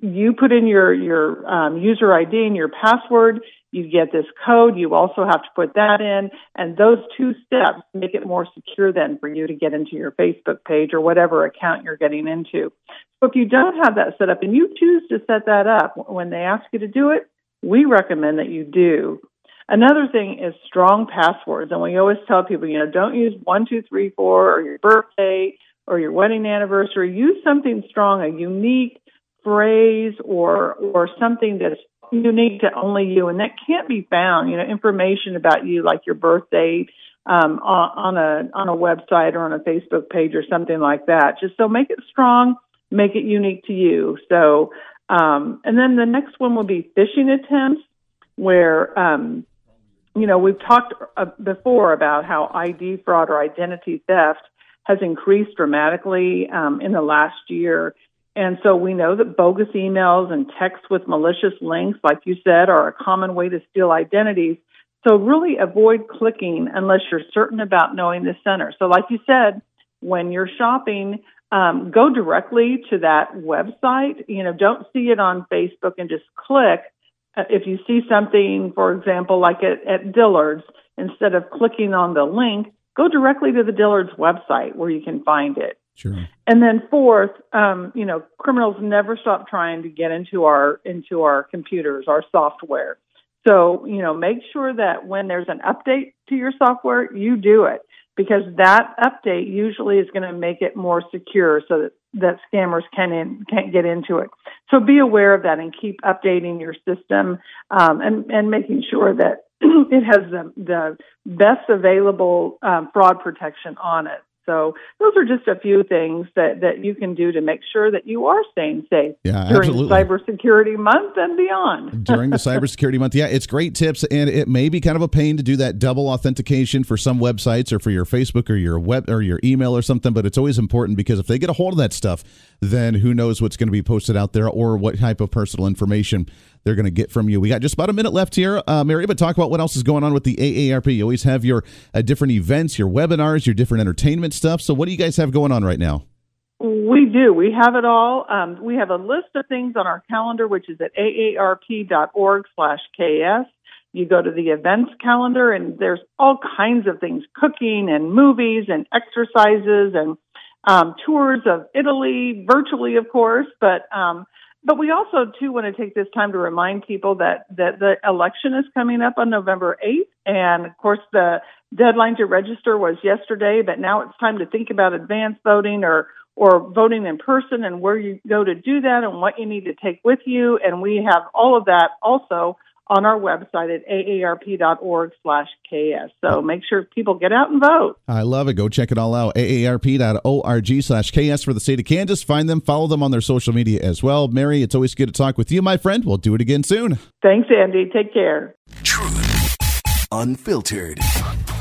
you put in your your um, user ID and your password. You get this code. You also have to put that in, and those two steps make it more secure then for you to get into your Facebook page or whatever account you're getting into. So if you don't have that set up and you choose to set that up when they ask you to do it, we recommend that you do. Another thing is strong passwords. And we always tell people, you know, don't use one, two, three, four or your birthday or your wedding anniversary. Use something strong, a unique phrase or or something that's unique to only you and that can't be found. You know, information about you like your birthday um, on, on a on a website or on a Facebook page or something like that. Just so make it strong, make it unique to you. So um, and then the next one will be phishing attempts, where um, you know we've talked uh, before about how ID fraud or identity theft has increased dramatically um, in the last year. And so we know that bogus emails and texts with malicious links, like you said, are a common way to steal identities. So really avoid clicking unless you're certain about knowing the sender. So, like you said, when you're shopping, um, go directly to that website. You know, don't see it on Facebook and just click. Uh, if you see something, for example, like at, at Dillard's, instead of clicking on the link, go directly to the Dillard's website where you can find it. Sure. And then fourth, um, you know, criminals never stop trying to get into our into our computers, our software. So, you know, make sure that when there's an update to your software, you do it because that update usually is going to make it more secure so that, that scammers can in, can't get into it. So be aware of that and keep updating your system um, and, and making sure that [clears throat] it has the, the best available um, fraud protection on it. So those are just a few things that, that you can do to make sure that you are staying safe yeah, during absolutely. Cybersecurity Month and beyond. [laughs] during the Cybersecurity Month, yeah, it's great tips, and it may be kind of a pain to do that double authentication for some websites or for your Facebook or your web or your email or something. But it's always important because if they get a hold of that stuff, then who knows what's going to be posted out there or what type of personal information they're going to get from you. We got just about a minute left here, uh, Mary, but talk about what else is going on with the AARP. You always have your uh, different events, your webinars, your different entertainment stuff. So, what do you guys have going on right now? We do. We have it all. Um, we have a list of things on our calendar, which is at aarp.org slash KS. You go to the events calendar, and there's all kinds of things cooking and movies and exercises and um, tours of Italy, virtually, of course, but um, but we also too want to take this time to remind people that that the election is coming up on November 8th, and of course the deadline to register was yesterday, but now it's time to think about advance voting or or voting in person and where you go to do that and what you need to take with you. And we have all of that also on our website at aarp.org slash ks. So make sure people get out and vote. I love it. Go check it all out. aarp.org slash ks for the state of Kansas. Find them, follow them on their social media as well. Mary, it's always good to talk with you, my friend. We'll do it again soon. Thanks, Andy. Take care. Truth. Unfiltered.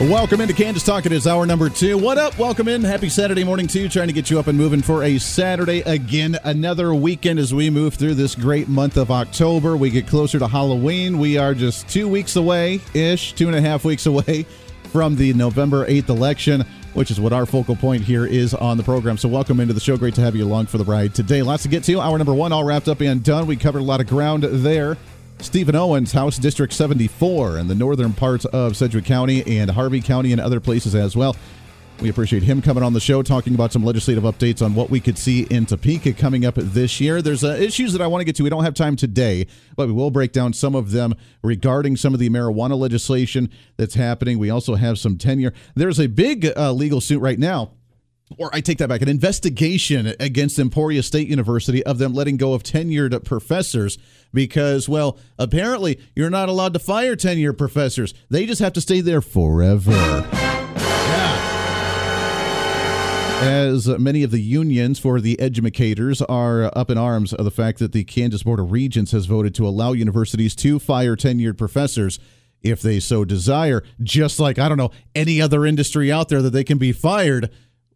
Welcome into Kansas Talk. It is hour number two. What up? Welcome in. Happy Saturday morning to you. Trying to get you up and moving for a Saturday again. Another weekend as we move through this great month of October. We get closer to Halloween. We are just two weeks away ish, two and a half weeks away from the November 8th election, which is what our focal point here is on the program. So, welcome into the show. Great to have you along for the ride today. Lots to get to. Hour number one all wrapped up and done. We covered a lot of ground there. Stephen Owens, House District 74 in the northern parts of Sedgwick County and Harvey County and other places as well. We appreciate him coming on the show, talking about some legislative updates on what we could see in Topeka coming up this year. There's uh, issues that I want to get to. We don't have time today, but we will break down some of them regarding some of the marijuana legislation that's happening. We also have some tenure. There's a big uh, legal suit right now or I take that back, an investigation against Emporia State University of them letting go of tenured professors because, well, apparently you're not allowed to fire tenured professors. They just have to stay there forever. As many of the unions for the educators are up in arms of the fact that the Kansas Board of Regents has voted to allow universities to fire tenured professors if they so desire, just like, I don't know, any other industry out there that they can be fired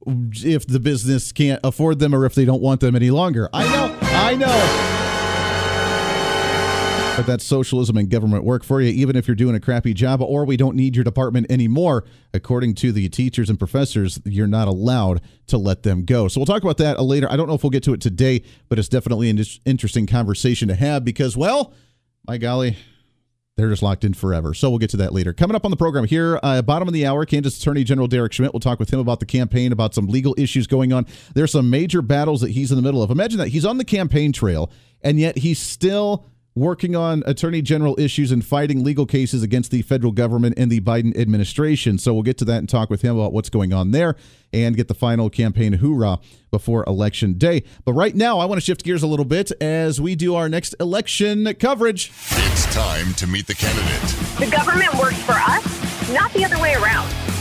if the business can't afford them or if they don't want them any longer. I know, I know. But that's socialism and government work for you, even if you're doing a crappy job or we don't need your department anymore. According to the teachers and professors, you're not allowed to let them go. So we'll talk about that later. I don't know if we'll get to it today, but it's definitely an interesting conversation to have because, well, my golly, they're just locked in forever. So we'll get to that later. Coming up on the program here, uh, bottom of the hour, Kansas Attorney General Derek Schmidt. We'll talk with him about the campaign, about some legal issues going on. There's some major battles that he's in the middle of. Imagine that he's on the campaign trail, and yet he's still working on attorney general issues and fighting legal cases against the federal government and the Biden administration. So we'll get to that and talk with him about what's going on there and get the final campaign hoorah before election day. But right now, I want to shift gears a little bit as we do our next election coverage. It's time to meet the candidate. The government works for us, not the other way around.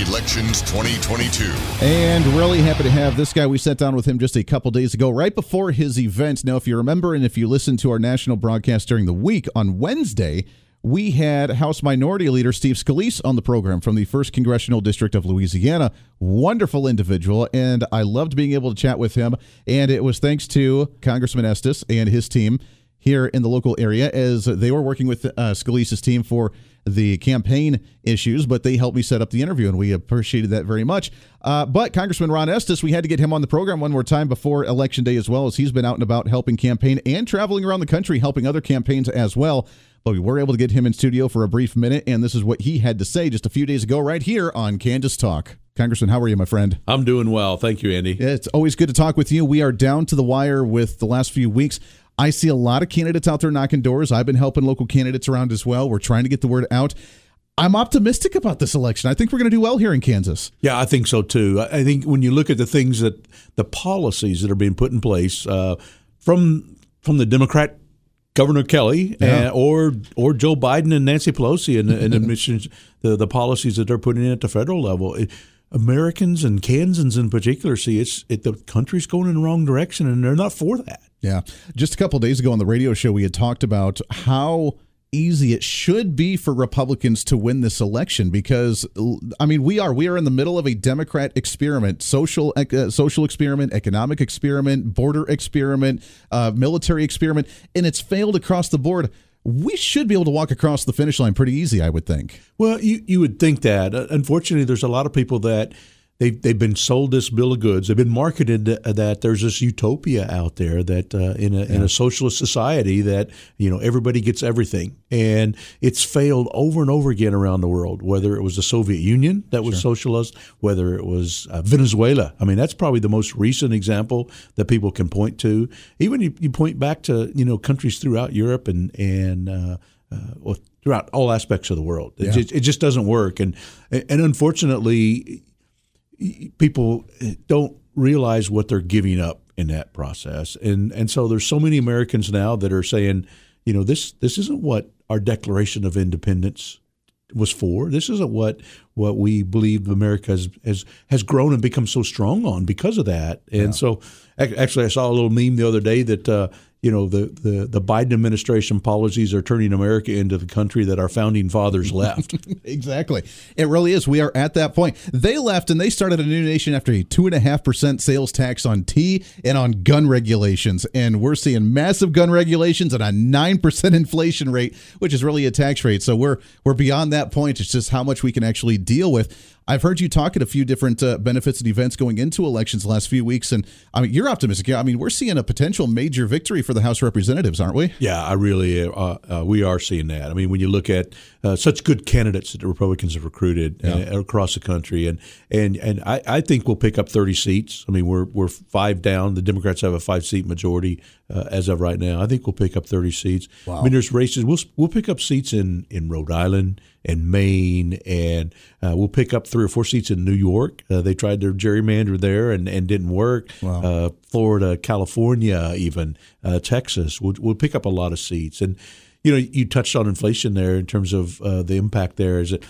Elections 2022. And really happy to have this guy. We sat down with him just a couple days ago, right before his event. Now, if you remember, and if you listen to our national broadcast during the week on Wednesday, we had House Minority Leader Steve Scalise on the program from the 1st Congressional District of Louisiana. Wonderful individual, and I loved being able to chat with him. And it was thanks to Congressman Estes and his team here in the local area as they were working with uh, Scalise's team for the campaign issues, but they helped me set up the interview, and we appreciated that very much. Uh, but Congressman Ron Estes, we had to get him on the program one more time before Election Day as well, as he's been out and about helping campaign and traveling around the country helping other campaigns as well. But we were able to get him in studio for a brief minute, and this is what he had to say just a few days ago right here on Kansas Talk. Congressman, how are you, my friend? I'm doing well. Thank you, Andy. It's always good to talk with you. We are down to the wire with the last few weeks. I see a lot of candidates out there knocking doors. I've been helping local candidates around as well. We're trying to get the word out. I'm optimistic about this election. I think we're going to do well here in Kansas. Yeah, I think so too. I think when you look at the things that the policies that are being put in place uh, from from the Democrat Governor Kelly yeah. and, or or Joe Biden and Nancy Pelosi and, and admissions, [laughs] the the policies that they're putting in at the federal level. It, Americans and Kansans in particular see it's it, the country's going in the wrong direction, and they're not for that. Yeah, just a couple days ago on the radio show, we had talked about how easy it should be for Republicans to win this election because I mean we are we are in the middle of a Democrat experiment, social uh, social experiment, economic experiment, border experiment, uh, military experiment, and it's failed across the board. We should be able to walk across the finish line pretty easy, I would think. Well, you you would think that. Uh, unfortunately, there's a lot of people that they've, they've been sold this bill of goods. They've been marketed that there's this utopia out there that uh, in, a, yeah. in a socialist society that you know everybody gets everything, and it's failed over and over again around the world. Whether it was the Soviet Union that was sure. socialist, whether it was uh, Venezuela. I mean, that's probably the most recent example that people can point to. Even you, you point back to you know countries throughout Europe and and uh, uh well, throughout all aspects of the world. It, yeah. just, it just doesn't work, and and unfortunately people don't realize what they're giving up in that process. And and so there's so many Americans now that are saying, you know, this this isn't what our Declaration of Independence was for. This isn't what what we believe America has has, has grown and become so strong on because of that. And yeah. so, actually, I saw a little meme the other day that uh, you know the, the, the Biden administration policies are turning America into the country that our founding fathers left. [laughs] exactly, it really is. We are at that point. They left and they started a new nation after a two and a half percent sales tax on tea and on gun regulations, and we're seeing massive gun regulations and a nine percent [laughs] inflation rate, which is really a tax rate. So we're we're beyond that point. It's just how much we can actually deal with. I've heard you talk at a few different uh, benefits and events going into elections the last few weeks, and I mean, you're optimistic. Yeah, I mean, we're seeing a potential major victory for the House of Representatives, aren't we? Yeah, I really, uh, uh, we are seeing that. I mean, when you look at uh, such good candidates that the Republicans have recruited yeah. Uh, across the country, and and and I, I, think we'll pick up 30 seats. I mean, we're we're five down. The Democrats have a five seat majority uh, as of right now. I think we'll pick up 30 seats. Wow. I mean, there's races. We'll we'll pick up seats in in Rhode Island and Maine, and uh, we'll pick up three or four seats in New York. Uh, they tried their gerrymander there and, and didn't work. Wow. Uh, Florida, California, even uh, Texas. We'll, we'll pick up a lot of seats. And you know, you touched on inflation there in terms of uh, the impact. There is that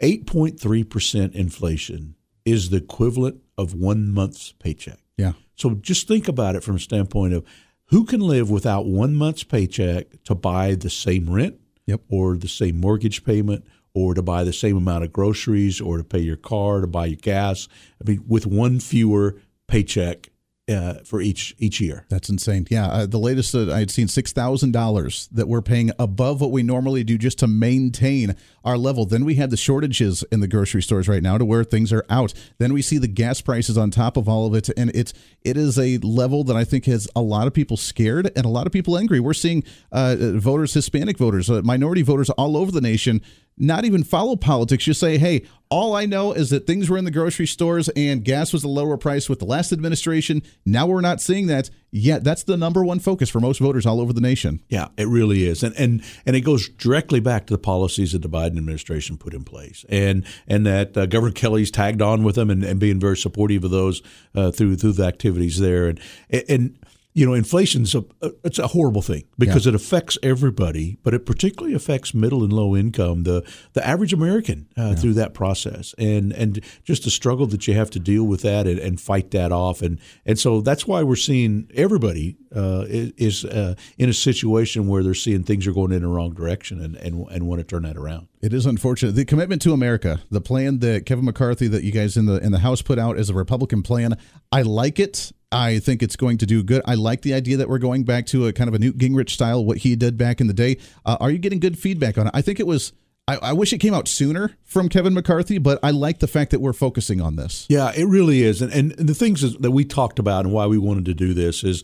eight point three percent inflation is the equivalent of one month's paycheck. Yeah. So just think about it from a standpoint of who can live without one month's paycheck to buy the same rent yep. or the same mortgage payment or to buy the same amount of groceries or to pay your car, to buy your gas. I mean, with one fewer paycheck uh, for each each year. That's insane. Yeah, uh, the latest that I had seen six thousand dollars that we're paying above what we normally do just to maintain our level. Then we have the shortages in the grocery stores right now to where things are out. Then we see the gas prices on top of all of it, and it's it is a level that I think has a lot of people scared and a lot of people angry. We're seeing uh, voters, Hispanic voters, uh, minority voters all over the nation not even follow politics. Just say, hey, all I know is that things were in the grocery stores and gas was a lower price with the last administration. Now we're not seeing that yet. That's the number one focus for most voters all over the nation. Yeah, it really is, and and and it goes directly back to the policies that the Biden administration put in place, and and that uh, Governor Kelly's tagged on with them and, and being very supportive of those uh, through through the activities there, and and you know, inflation's a it's a horrible thing because yeah. it affects everybody, but it particularly affects middle and low income, the the average American uh, yeah. through that process, and and just the struggle that you have to deal with that and, and fight that off, and and so that's why we're seeing everybody uh, is uh, in a situation where they're seeing things are going in the wrong direction and and, and want to turn that around. It is unfortunate. The commitment to America, the plan that Kevin McCarthy that you guys in the in the House put out as a Republican plan, I like it. I think it's going to do good. I like the idea that we're going back to a kind of a Newt Gingrich style, what he did back in the day. Uh, are you getting good feedback on it? I think it was. I, I, wish it came out sooner from Kevin McCarthy, but I like the fact that we're focusing on this. Yeah, it really is. And, and the things that we talked about and why we wanted to do this is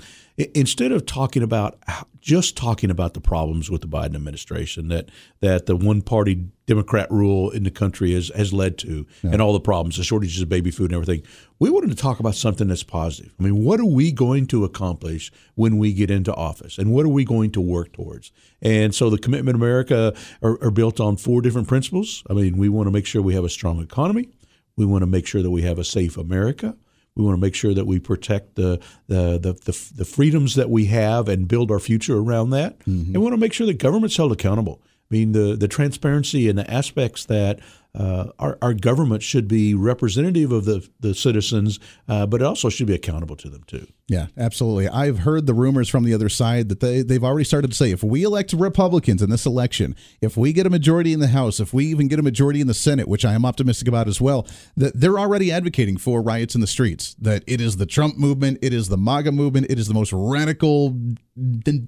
instead of talking about just talking about the problems with the Biden administration that that the one party Democrat rule in the country has has led to yeah. and all the problems, the shortages of baby food and everything. We wanted to talk about something that's positive. I mean, what are we going to accomplish when we get into office, and what are we going to work towards? And so, the Commitment America are, are built on four different principles. I mean, we want to make sure we have a strong economy. We want to make sure that we have a safe America. We want to make sure that we protect the the the, the, the freedoms that we have and build our future around that. Mm-hmm. And we want to make sure that government's held accountable. I mean, the, the transparency and the aspects that uh, our, our government should be representative of the, the citizens, uh, but it also should be accountable to them too. Yeah, absolutely. I've heard the rumors from the other side that they, they've already started to say if we elect Republicans in this election, if we get a majority in the House, if we even get a majority in the Senate, which I am optimistic about as well, that they're already advocating for riots in the streets. That it is the Trump movement, it is the MAGA movement, it is the most radical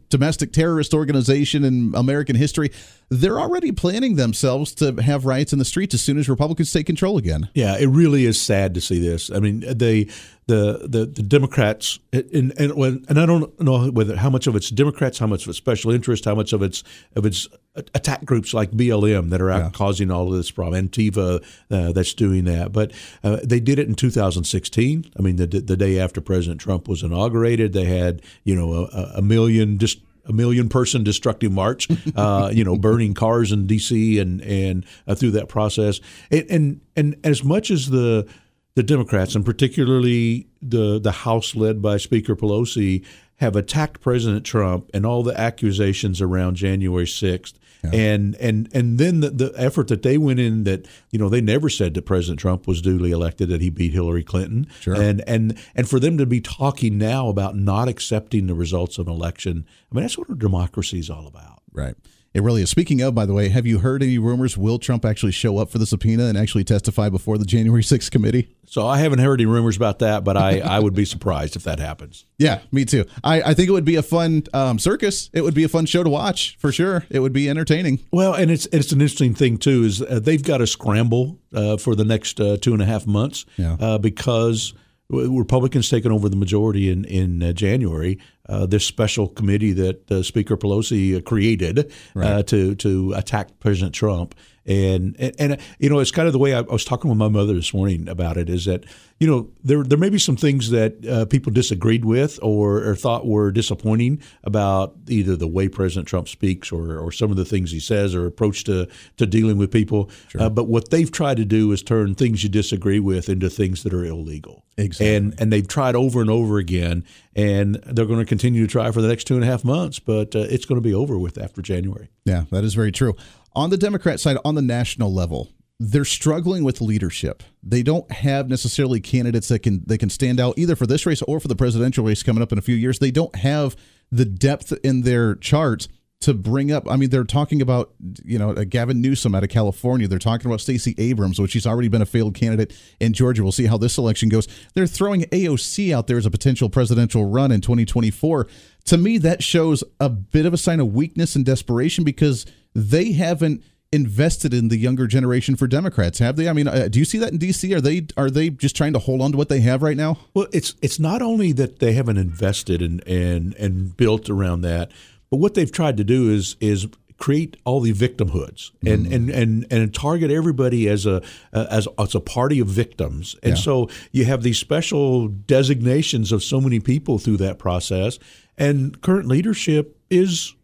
domestic terrorist organization in American history. They're already planning themselves to have riots in the streets as soon as Republicans take control again. Yeah, it really is sad to see this. I mean, they the the, the Democrats and, and and I don't know whether how much of it's Democrats, how much of it's special interest, how much of it's of it's attack groups like BLM that are out yeah. causing all of this problem, Antifa uh, that's doing that. But uh, they did it in 2016. I mean, the the day after President Trump was inaugurated, they had you know a, a million just a million person destructive march, [laughs] uh, you know, burning cars in D.C. and and uh, through that process, and, and and as much as the the Democrats, and particularly the the House led by Speaker Pelosi, have attacked President Trump and all the accusations around January sixth. Yeah. And and and then the, the effort that they went in that you know they never said that President Trump was duly elected that he beat Hillary Clinton sure. and and and for them to be talking now about not accepting the results of an election I mean that's what a democracy is all about right it really is. Speaking of, by the way, have you heard any rumors? Will Trump actually show up for the subpoena and actually testify before the January [laughs] 6th committee? So I haven't heard any rumors about that, but I, I would be surprised if that happens. [laughs] Yeah, me too. I, I think it would be a fun um, circus. It would be a fun show to watch for sure. It would be entertaining. Well, and it's it's an interesting thing too is uh, they've got to scramble uh, for the next uh, two and a half months yeah. Uh, because Republicans taking over the majority in in uh, January. Uh, this special committee that uh, Speaker Pelosi uh, created uh, right. to to attack President Trump, and, and, and you know it's kind of the way I, I, was talking with my mother this morning about it. Is that you know there there may be some things that uh, people disagreed with or, or, thought were disappointing about either the way President Trump speaks or or some of the things he says or approach to to dealing with people. Sure. but what they've tried to do is turn things you disagree with into things that are illegal. Exactly. And and they've tried over and over again, and they're going to continue to try for the next two and a half months. But uh, it's going to be over with after January. Yeah, that is very true. On the Democrat side, on the national level, they're struggling with leadership. They don't have necessarily candidates that can they can stand out either for this race or for the presidential race coming up in a few years. They don't have the depth in their charts to bring up. I mean, they're talking about you know uh, Gavin Newsom out of California. They're talking about Stacey Abrams, which she's already been a failed candidate in Georgia. We'll see how this election goes. They're throwing AOC out there as a potential presidential run in 2024. To me, that shows a bit of a sign of weakness and desperation because they haven't invested in the younger generation for Democrats, have they? I mean, uh, do you see that in D.C.? Are they are they just trying to hold on to what they have right now? Well, it's it's not only that they haven't invested and and and built around that, but what they've tried to do is is create all the victimhoods and Mm-hmm. and, and and target everybody as a as as a party of victims. And Yeah. so you have these special designations of so many people through that process. And current leadership is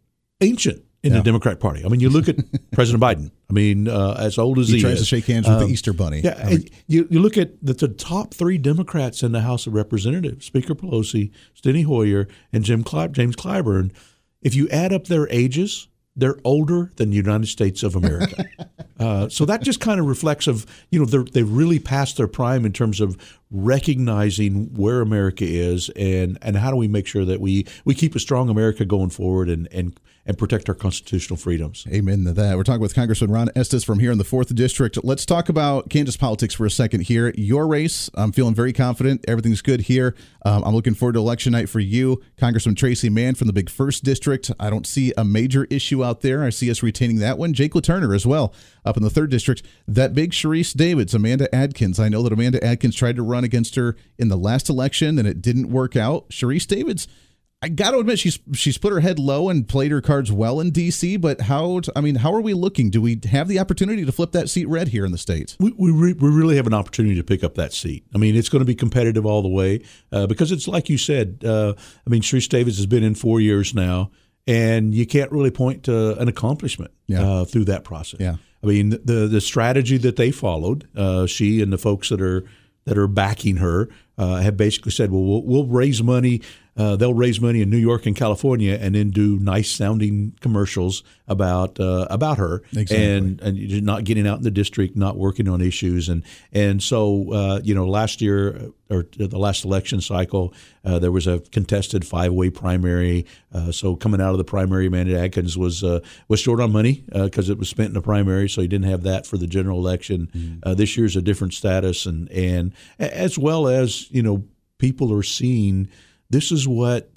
ancient in Yeah. the Democratic Party. I mean, you look at [laughs] President Biden. I mean, uh, as old as He he, tries is, to shake hands with um, the Easter Bunny. yeah, and you, you look at the, the top three Democrats in the House of Representatives: Speaker Pelosi, Steny Hoyer, and Jim Cly- James Clyburn. If you add up their ages, they're older than the United States of America. [laughs] uh, so that just kind of reflects of you know they really passed their prime in terms of recognizing where America is and and how do we make sure that we we keep a strong America going forward and and and protect our constitutional freedoms. Amen to that. We're talking with Congressman Ron Estes from here in the 4th District. Let's talk about Kansas politics for a second here. Your race, I'm feeling very confident. Everything's good here. Um, I'm looking forward to election night for you. Congressman Tracey Mann from the big 1st District. I don't see a major issue out there. I see us retaining that one. Jake LaTurner as well up in the 3rd District. That big Sharice Davids, Amanda Adkins. I know that Amanda Adkins tried to run against her in the last election and it didn't work out. Sharice Davids I got to admit she's she's put her head low and played her cards well in DC. But how? I mean, how are we looking? Do we have the opportunity to flip that seat red here in the states? We we, re- we really have an opportunity to pick up that seat. I mean, it's going to be competitive all the way uh, because it's like you said. Uh, I mean, Sharice Davids has been in four years now, and you can't really point to an accomplishment Yeah. uh, through that process. Yeah. I mean, the the strategy that they followed, uh, she and the folks that are that are backing her, uh, have basically said, well, we'll, we'll raise money. Uh, they'll raise money in New York and California, and then do nice sounding commercials about uh, about her, Exactly. and and not getting out in the district, not working on issues, and and so uh, you know last year or the last election cycle, uh, there was a contested five way primary. Uh, so coming out of the primary, Amanda Adkins was uh, was short on money because it was spent in the primary, so he didn't have that for the general election. Uh, this year's a different status, and and as well as you know people are seeing this is what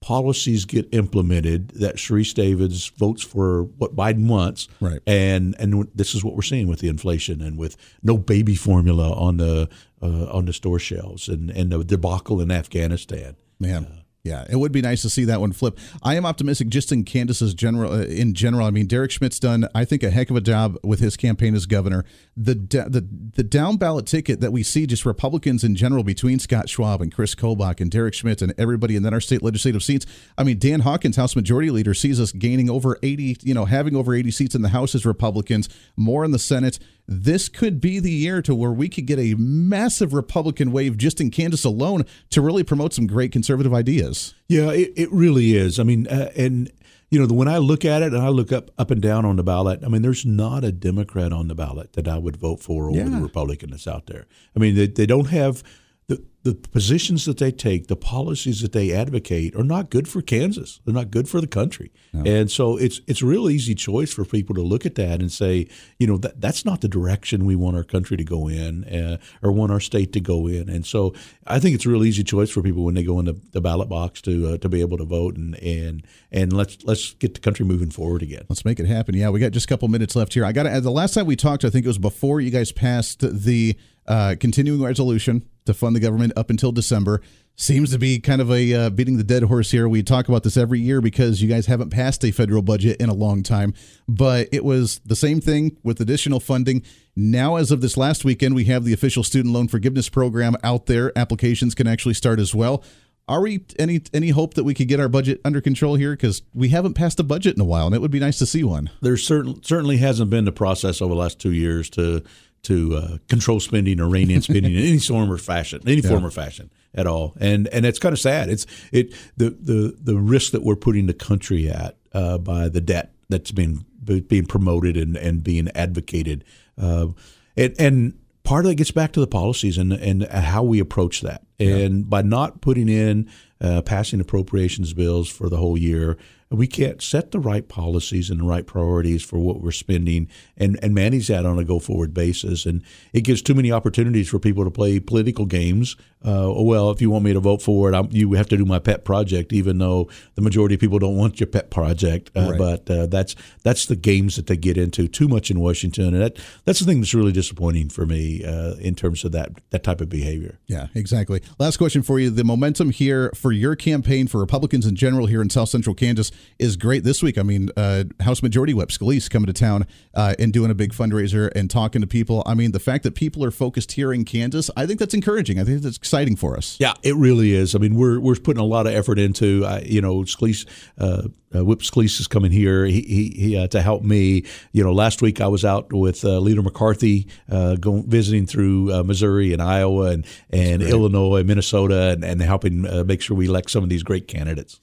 policies get implemented that Sharice Davids votes for what Biden wants, Right. And and this is what we're seeing with the inflation and with no baby formula on the uh, on the store shelves and and the debacle in Afghanistan. Man. Yeah, it would be nice to see that one flip. I am optimistic just in Candace's general uh, in general. I mean, Derek Schmidt's done I think a heck of a job with his campaign as governor. The the the down ballot ticket that we see just Republicans in general between Scott Schwab and Chris Kobach and Derek Schmidt and everybody and then our state legislative seats. I mean, Dan Hawkins, House Majority Leader, sees us gaining over 80, you know, having over 80 seats in the House as Republicans, more in the Senate. This could be the year to where we could get a massive Republican wave just in Kansas alone to really promote some great conservative ideas. Yeah, it, it really is. I mean, uh, and you know, the, when I look at it and I look up up and down on the ballot, I mean, there's not a Democrat on the ballot that I would vote for over Yeah. the Republican that's out there. I mean, they, they don't have the the positions that they take, the policies that they advocate are not good for Kansas. They're not good for the country. And so it's it's a real easy choice for people to look at that and say, you know, that that's not the direction we want our country to go in uh, or want our state to go in. And so I think it's a real easy choice for people when they go in the, the ballot box to uh, to be able to vote and and and let's let's get the country moving forward again. Let's make it happen. Yeah, we got just a couple minutes left here. I got to add the last time we talked, I think it was before you guys passed the uh, continuing resolution to fund the government up until December. Seems to be kind of a uh, beating the dead horse here. We talk about this every year because you guys haven't passed a federal budget in a long time. But it was the same thing with additional funding. Now, as of this last weekend, we have the official student loan forgiveness program out there. Applications can actually start as well. Are we any any hope that we could get our budget under control here? Because we haven't passed a budget in a while, and it would be nice to see one. there certain, certainly hasn't been the process over the last two years to to uh, control spending or rein in spending in any [laughs] form or fashion, any form or fashion at all. And and it's kind of sad. It's it the the the risk that we're putting the country at uh, by the debt that's been being promoted and and being advocated, uh, and and part of it gets back to the policies and and how we approach that. And by not putting in uh, passing appropriations bills for the whole year, we can't set the right policies and the right priorities for what we're spending and, and manage that on a go forward basis. And it gives too many opportunities for people to play political games. Uh, oh, well, if you want me to vote for it, I'm, you have to do my pet project, even though the majority of people don't want your pet project. Uh, Right. But uh, that's that's the games that they get into too much in Washington, and that that's the thing that's really disappointing for me uh, in terms of that that type of behavior. Yeah, exactly. Last question for you. The momentum here for your campaign for Republicans in general here in South Central Kansas is great this week. I mean, uh, House Majority Whip Scalise coming to town uh, and doing a big fundraiser and talking to people. I mean, the fact that people are focused here in Kansas, I think that's encouraging. I think that's exciting for us. Yeah, it really is. I mean, we're we're putting a lot of effort into. Uh, you know, Scalise, uh, uh, Whip Scalise is coming here. He, he, he uh, to help me. You know, last week I was out with uh, Leader McCarthy, uh, going visiting through uh, Missouri and Iowa and and Illinois, Minnesota, and, and helping uh, make sure we elect some of these great candidates.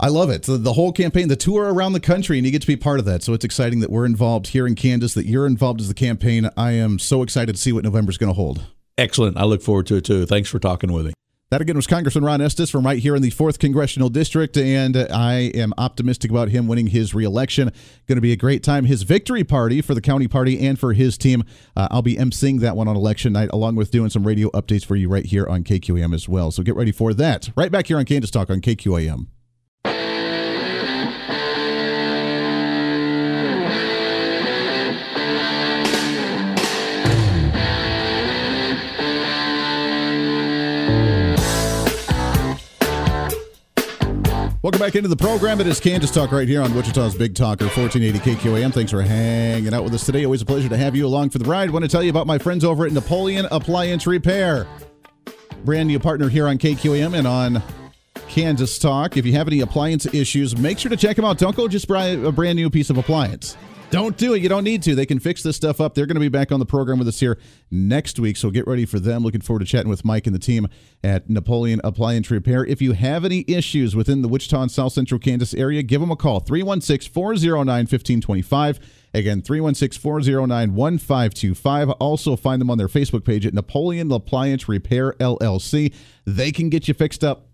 I love it. The, the whole campaign, the tour around the country, and you get to be part of that. So it's exciting that we're involved here in Kansas, that you're involved as the campaign. I am so excited to see what November's going to hold. Excellent. I look forward to it too. Thanks for talking with me. That again was Congressman Ron Estes from right here in the 4th Congressional District, and I am optimistic about him winning his reelection. Going to be a great time. His victory party for the county party and for his team. Uh, I'll be emceeing that one on election night, along with doing some radio updates for you right here on KQAM as well. So get ready for that. Right back here on Kansas Talk on KQAM. Welcome back into the program. It is Kansas Talk right here on Wichita's Big Talker, 1480 KQAM. Thanks for hanging out with us today. Always a pleasure to have you along for the ride. want to tell you about my friends over at Napoleon Appliance Repair. Brand new partner here on KQAM and on Kansas Talk. If you have any appliance issues, make sure to check them out. Don't go just buy a brand new piece of appliance. Don't do it. You don't need to. They can fix this stuff up. They're going to be back on the program with us here next week, so get ready for them. Looking forward to chatting with Mike and the team at Napoleon Appliance Repair. If you have any issues within the Wichita and South Central Kansas area, give them a call 316 409 1525. Again, 316 409 1525. Also, find them on their Facebook page at Napoleon Appliance Repair LLC. They can get you fixed up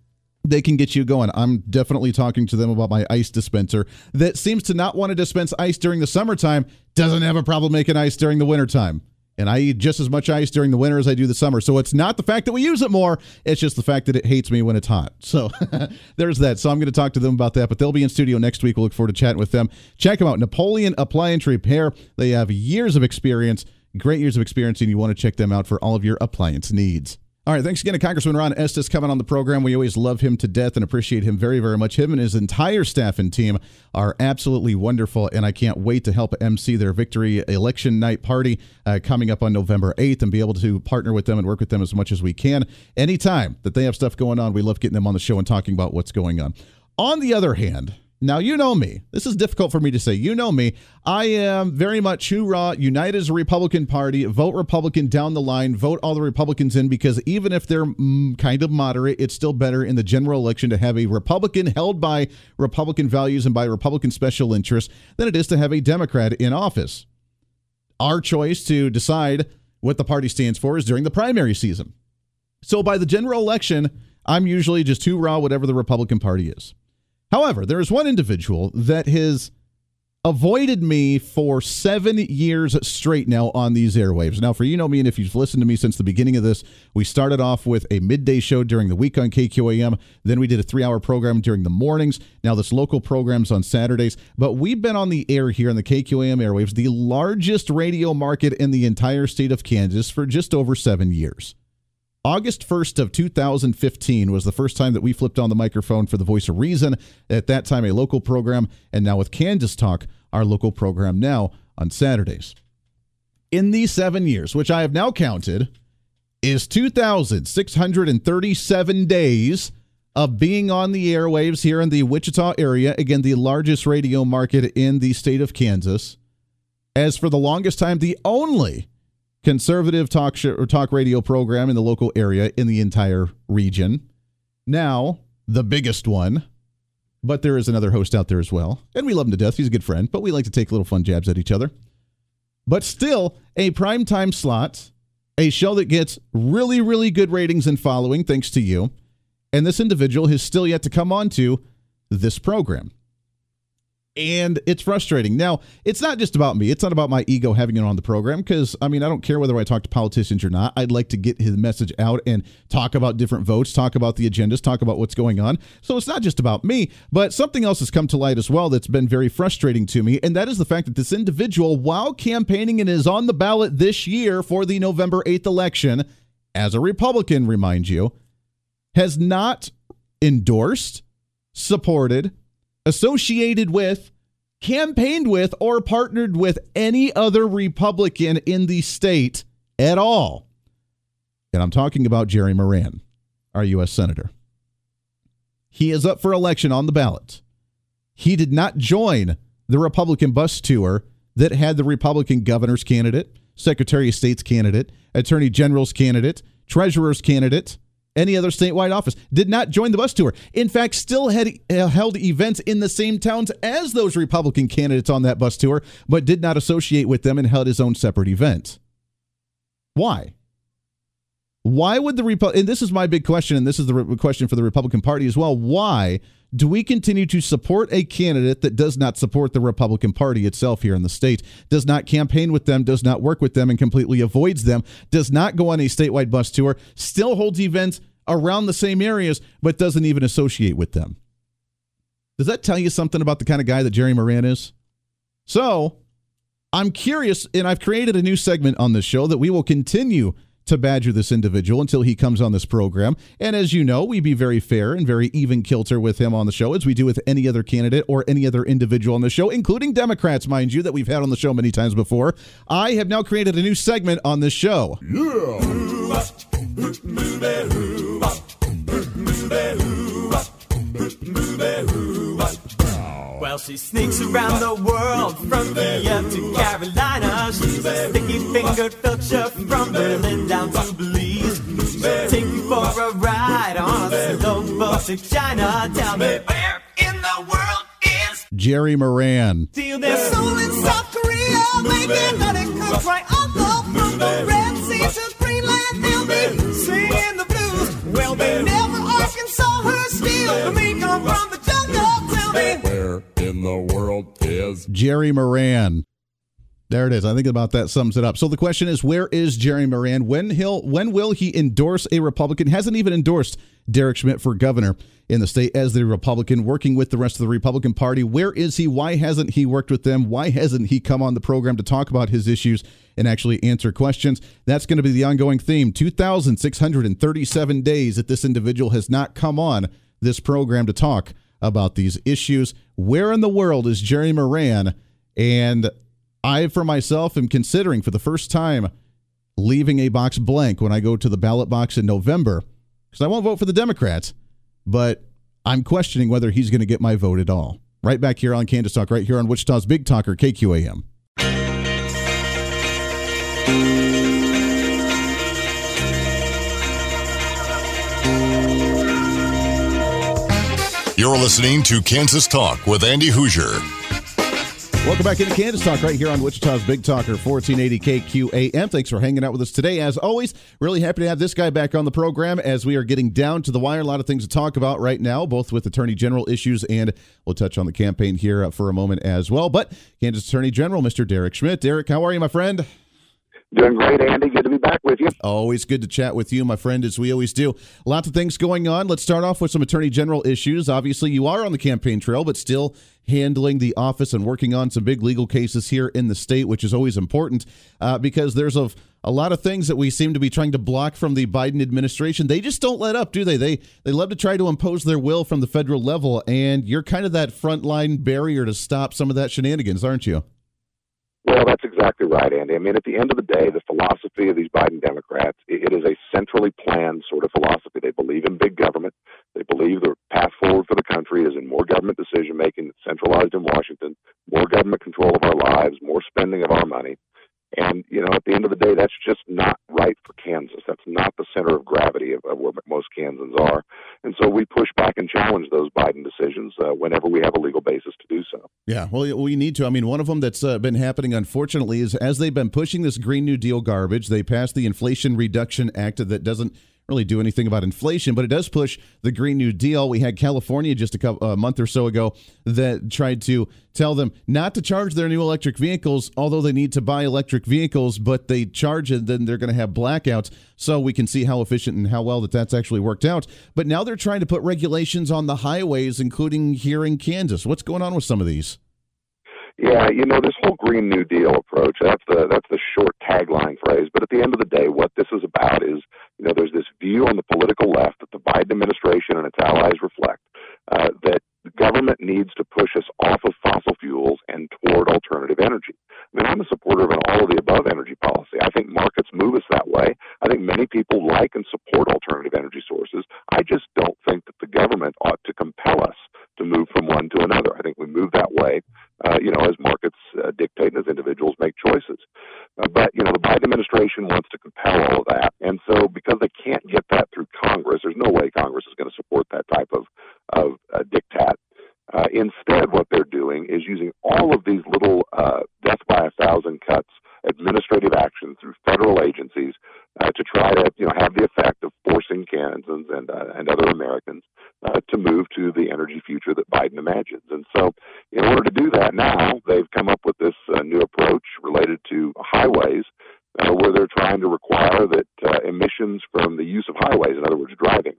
they can get you going. I'm definitely talking to them about my ice dispenser that seems to not want to dispense ice during the summertime, doesn't have a problem making ice during the wintertime. And I eat just as much ice during the winter as I do the summer. So it's not the fact that we use it more, it's just the fact that it hates me when it's hot. So [laughs] there's that. So I'm going to talk to them about that, but they'll be in studio next week. We'll look forward to chatting with them. Check them out Napoleon Appliance Repair. They have years of experience, great years of experience, and you want to check them out for all of your appliance needs. All right, thanks again to Congressman Ron Estes coming on the program. We always love him to death and appreciate him very, very much. Him and his entire staff and team are absolutely wonderful, and I can't wait to help MC their victory election night party uh, coming up on November 8th and be able to partner with them and work with them as much as we can. Anytime that they have stuff going on, we love getting them on the show and talking about what's going on. On the other hand, now, you know me. This is difficult for me to say. You know me. I am very much hoorah, unite as a Republican Party, vote Republican down the line, vote all the Republicans in because even if they're mm, kind of moderate, it's still better in the general election to have a Republican held by Republican values and by Republican special interests than it is to have a Democrat in office. Our choice to decide what the party stands for is during the primary season. So by the general election, I'm usually just hoorah whatever the Republican Party is. However, there is one individual that has avoided me for seven years straight now on these airwaves. Now, for you know me, and if you've listened to me since the beginning of this, we started off with a midday show during the week on KQAM. Then we did a three hour program during the mornings. Now, this local program's on Saturdays. But we've been on the air here on the KQAM airwaves, the largest radio market in the entire state of Kansas, for just over seven years. August 1st of 2015 was the first time that we flipped on the microphone for the Voice of Reason, at that time a local program, and now with Kansas Talk, our local program now on Saturdays. In these seven years, which I have now counted, is 2,637 days of being on the airwaves here in the Wichita area, again, the largest radio market in the state of Kansas. As for the longest time, the only conservative talk show, or talk radio program in the local area in the entire region. Now, the biggest one, but there is another host out there as well. And we love him to death. He's a good friend, but we like to take little fun jabs at each other. But still, a prime time slot, a show that gets really, really good ratings and following, thanks to you. And this individual has still yet to come on to this program and it's frustrating. Now, it's not just about me. It's not about my ego having it on the program because, I mean, I don't care whether I talk to politicians or not. I'd like to get his message out and talk about different votes, talk about the agendas, talk about what's going on. So it's not just about me, but something else has come to light as well that's been very frustrating to me, and that is the fact that this individual, while campaigning and is on the ballot this year for the November 8th election, as a Republican, remind you, has not endorsed, supported, associated with, campaigned with, or partnered with any other Republican in the state at all. And I'm talking about Jerry Moran, our U.S. Senator. He is up for election on the ballot. He did not join the Republican bus tour that had the Republican governor's candidate, Secretary of State's candidate, Attorney General's candidate, Treasurer's candidate, any other statewide office, did not join the bus tour. In fact, still had uh, held events in the same towns as those Republican candidates on that bus tour, but did not associate with them and held his own separate event. Why? Why would the Repu- and this is my big question, and this is the re- question for the Republican Party as well. Why do we continue to support a candidate that does not support the Republican Party itself here in the state, does not campaign with them, does not work with them, and completely avoids them, does not go on a statewide bus tour, still holds events around the same areas, but doesn't even associate with them? Does that tell you something about the kind of guy that Jerry Moran is? So, I'm curious, and I've created a new segment on this show that we will continue to badger this individual until he comes on this program. And as you know, we be very fair and very even kilter with him on the show, as we do with any other candidate or any other individual on the show, including Democrats, mind you, that we've had on the show many times before. I have now created a new segment on this show. Well, she sneaks around the world from Kiev to Carolina. She's a sticky fingered filcher from Berlin down to Belize. She'll take you for a ride on a slow boat to China. Tell me where in the world is Jerry Moran. Steal their soul in South Korea. Making honey cook right from the Red Sea to Greenland. They'll be singing the blues. Well, they never Jerry Moran. There it is. I think about that sums it up. So the question is, where is Jerry Moran? When he'll when will he endorse a Republican? Hasn't even endorsed Derek Schmidt for governor in the state as the Republican, working with the rest of the Republican Party. Where is he? Why hasn't he worked with them? Why hasn't he come on the program to talk about his issues and actually answer questions? That's going to be the ongoing theme. 2,637 days that this individual has not come on this program to talk about these issues. Where in the world is Jerry Moran? And I, for myself, am considering for the first time leaving a box blank when I go to the ballot box in November because I won't vote for the Democrats, but I'm questioning whether he's going to get my vote at all. Right back here on Kansas Talk, right here on Wichita's Big Talker, KQAM. You're listening to Kansas Talk with Andy Hooser. Welcome back into Kansas Talk right here on Wichita's Big Talker 1480 KQAM. Thanks for hanging out with us today. As always, really happy to have this guy back on the program as we are getting down to the wire. A lot of things to talk about right now, both with Attorney General issues and we'll touch on the campaign here uh, for a moment as well. But Kansas Attorney General, Mr. Derek Schmidt. Derek, how are you, my friend? Doing great, Andy. Good to be back with you. Always good to chat with you, my friend, as we always do. Lots of things going on. Let's start off with some Attorney General issues. Obviously, you are on the campaign trail, but still handling the office and working on some big legal cases here in the state, which is always important uh, because there's a, a lot of things that we seem to be trying to block from the Biden administration. They just don't let up, do they? They they love to try to impose their will from the federal level, and you're kind of that frontline barrier to stop some of that shenanigans, aren't you? Well, that's exactly right, Andy. I mean, at the end of the day, the philosophy of these Biden Democrats, it is a centrally planned sort of philosophy. They believe in big government. They believe the path forward for the country is in more government decision making centralized in Washington, more government control of our lives, more spending of our money. And, you know, at the end of the day, that's just not right for Kansas. That's not the center of gravity of, of where most Kansans are. And so we push back and challenge those Biden decisions uh, whenever we have a legal basis to do so. Yeah, well, we need to. I mean, one of them that's uh, been happening, unfortunately, is as they've been pushing this Green New Deal garbage, they passed the Inflation Reduction Act that doesn't really do anything about inflation, but it does push the Green New Deal. We had California just a, couple, a month or so ago that tried to tell them not to charge their new electric vehicles, although they need to buy electric vehicles, but they charge it, then they're going to have blackouts. So we can see how efficient and how well that that's actually worked out. But now they're trying to put regulations on the highways, including here in Kansas. What's going on with some of these? Yeah, you know this whole Green New Deal approach. That's the that's the short tagline phrase. But at the end of the day, what this is about is, you know, there's this view on the political left that the Biden administration and its allies reflect uh, that the government needs to push us off of fossil fuels and toward alternative energy. I mean, I'm a supporter of an all of the above energy policy. I think markets move us that way. I think many people like and support alternative energy sources. I just don't think that the government ought to compel us to move from one to another. I think we move that way, uh, you know, as markets uh, dictate and as individuals make choices. Uh, but, you know, the Biden administration wants to compel all of that. And so because they can't get that through Congress, there's no way Congress is going to support that type of, of uh, diktat. Uh, instead, what they're doing is using all of these little uh, death by a thousand cuts administrative action through federal agencies uh, to try to you know have the effect of forcing Kansans and uh, and other Americans uh, to move to the energy future that Biden imagines. And so, in order to do that, now they've come up with this uh, new approach related to highways. Uh, where they're trying to require that uh, emissions from the use of highways, in other words, driving,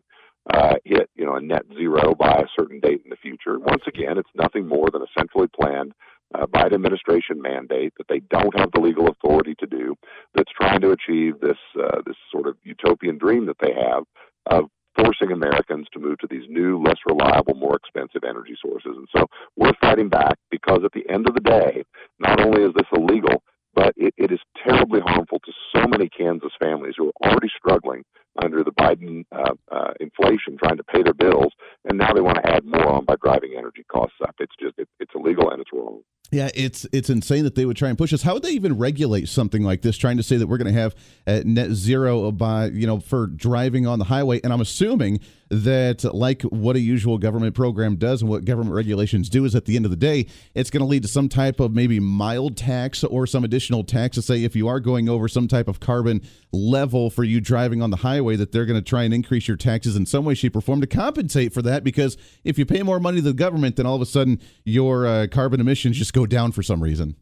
uh, hit you know a net zero by a certain date in the future. Once again, it's nothing more than a centrally planned uh, Biden administration mandate that they don't have the legal authority to do. That's trying to achieve this uh, this sort of utopian dream that they have of forcing Americans to move to these new, less reliable, more expensive energy sources. And so we're fighting back because at the end of the day, not only is this illegal, but it, it is terribly harmful to so many Kansas families who are already struggling under the Biden uh, uh, inflation, trying to pay their bills, and now they want to add more on by driving energy costs up. It's just it, it's illegal and it's wrong. Yeah, it's it's insane that they would try and push us. How would they even regulate something like this? Trying to say that we're going to have uh, net zero by you know for driving on the highway, and I'm assuming that like what a usual government program does and what government regulations do is at the end of the day, it's going to lead to some type of maybe mild tax or some additional tax to say if you are going over some type of carbon level for you driving on the highway, that they're going to try and increase your taxes in some way, shape, or form to compensate for that. Because if you pay more money to the government, then all of a sudden your uh, carbon emissions just go down for some reason.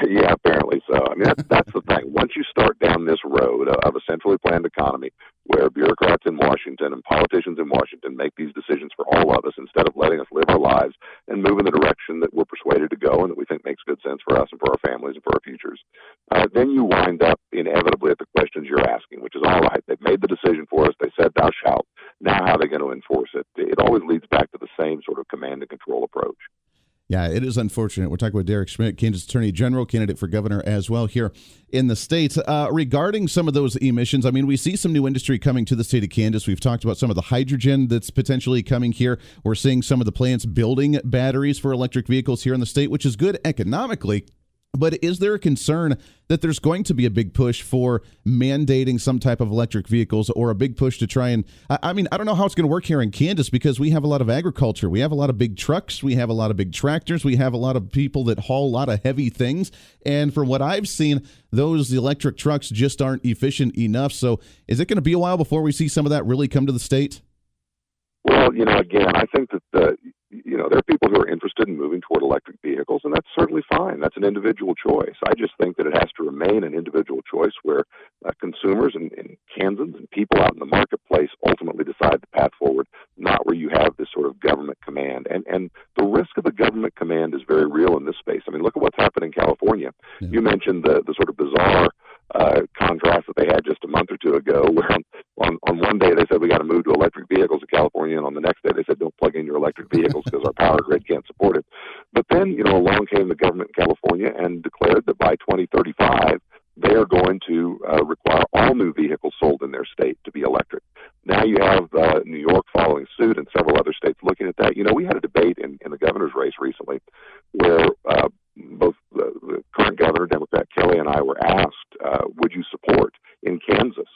[laughs] Yeah, apparently so. I mean, that's that's the thing. Once you start down this road of a centrally planned economy, where bureaucrats in Washington and politicians in Washington make these decisions for all of us instead of letting us live our lives and move in the direction that we're persuaded to go and that we think makes good sense for us and for our families and for our futures, uh, then you wind up inevitably at the questions you're asking, which is all right. They've made the decision for us. They said, "Thou shalt." Now, how are they going to enforce it? It always leads back to the same sort of command and control approach. Yeah, it is unfortunate. We're talking with Derek Schmidt, Kansas Attorney General, candidate for governor as well here in the state. Uh, regarding some of those emissions, I mean, we see some new industry coming to the state of Kansas. We've talked about some of the hydrogen that's potentially coming here. We're seeing some of the plants building batteries for electric vehicles here in the state, which is good economically. But is there a concern that there's going to be a big push for mandating some type of electric vehicles or a big push to try and I mean I don't know how it's going to work here in Kansas because we have a lot of agriculture. We have a lot of big trucks. We have a lot of big tractors. We have a lot of people that haul a lot of heavy things. And from what I've seen those electric trucks just aren't efficient enough. So is it going to be a while before we see some of that really come to the state? Well you know again I think that the you know, there are people who are interested in moving toward electric vehicles, and that's certainly fine. That's an individual choice. I just think that it has to remain an individual choice where uh, consumers and, and Kansans and people out in the marketplace ultimately decide the path forward, not where you have this sort of government command. And and the risk of a government command is very real in this space. I mean, look at what's happened in California. Yeah. You mentioned the the sort of bizarre uh, contrast that they had just a month or two ago, where on, on, on one day they said we got to move to electric vehicles in California, and on the next day they said don't plug in your electric vehicles because our power grid can't support it. But then, you know, along came the government in California and declared that by 2035 they are going to uh, require all new vehicles sold in their state to be electric. Now you have uh, New York following suit and several other states looking at that. You know, we had a debate in, in the governor's race recently where uh, both the, the current governor, Democrat Kelly, and I were asked, uh, would you support in Kansas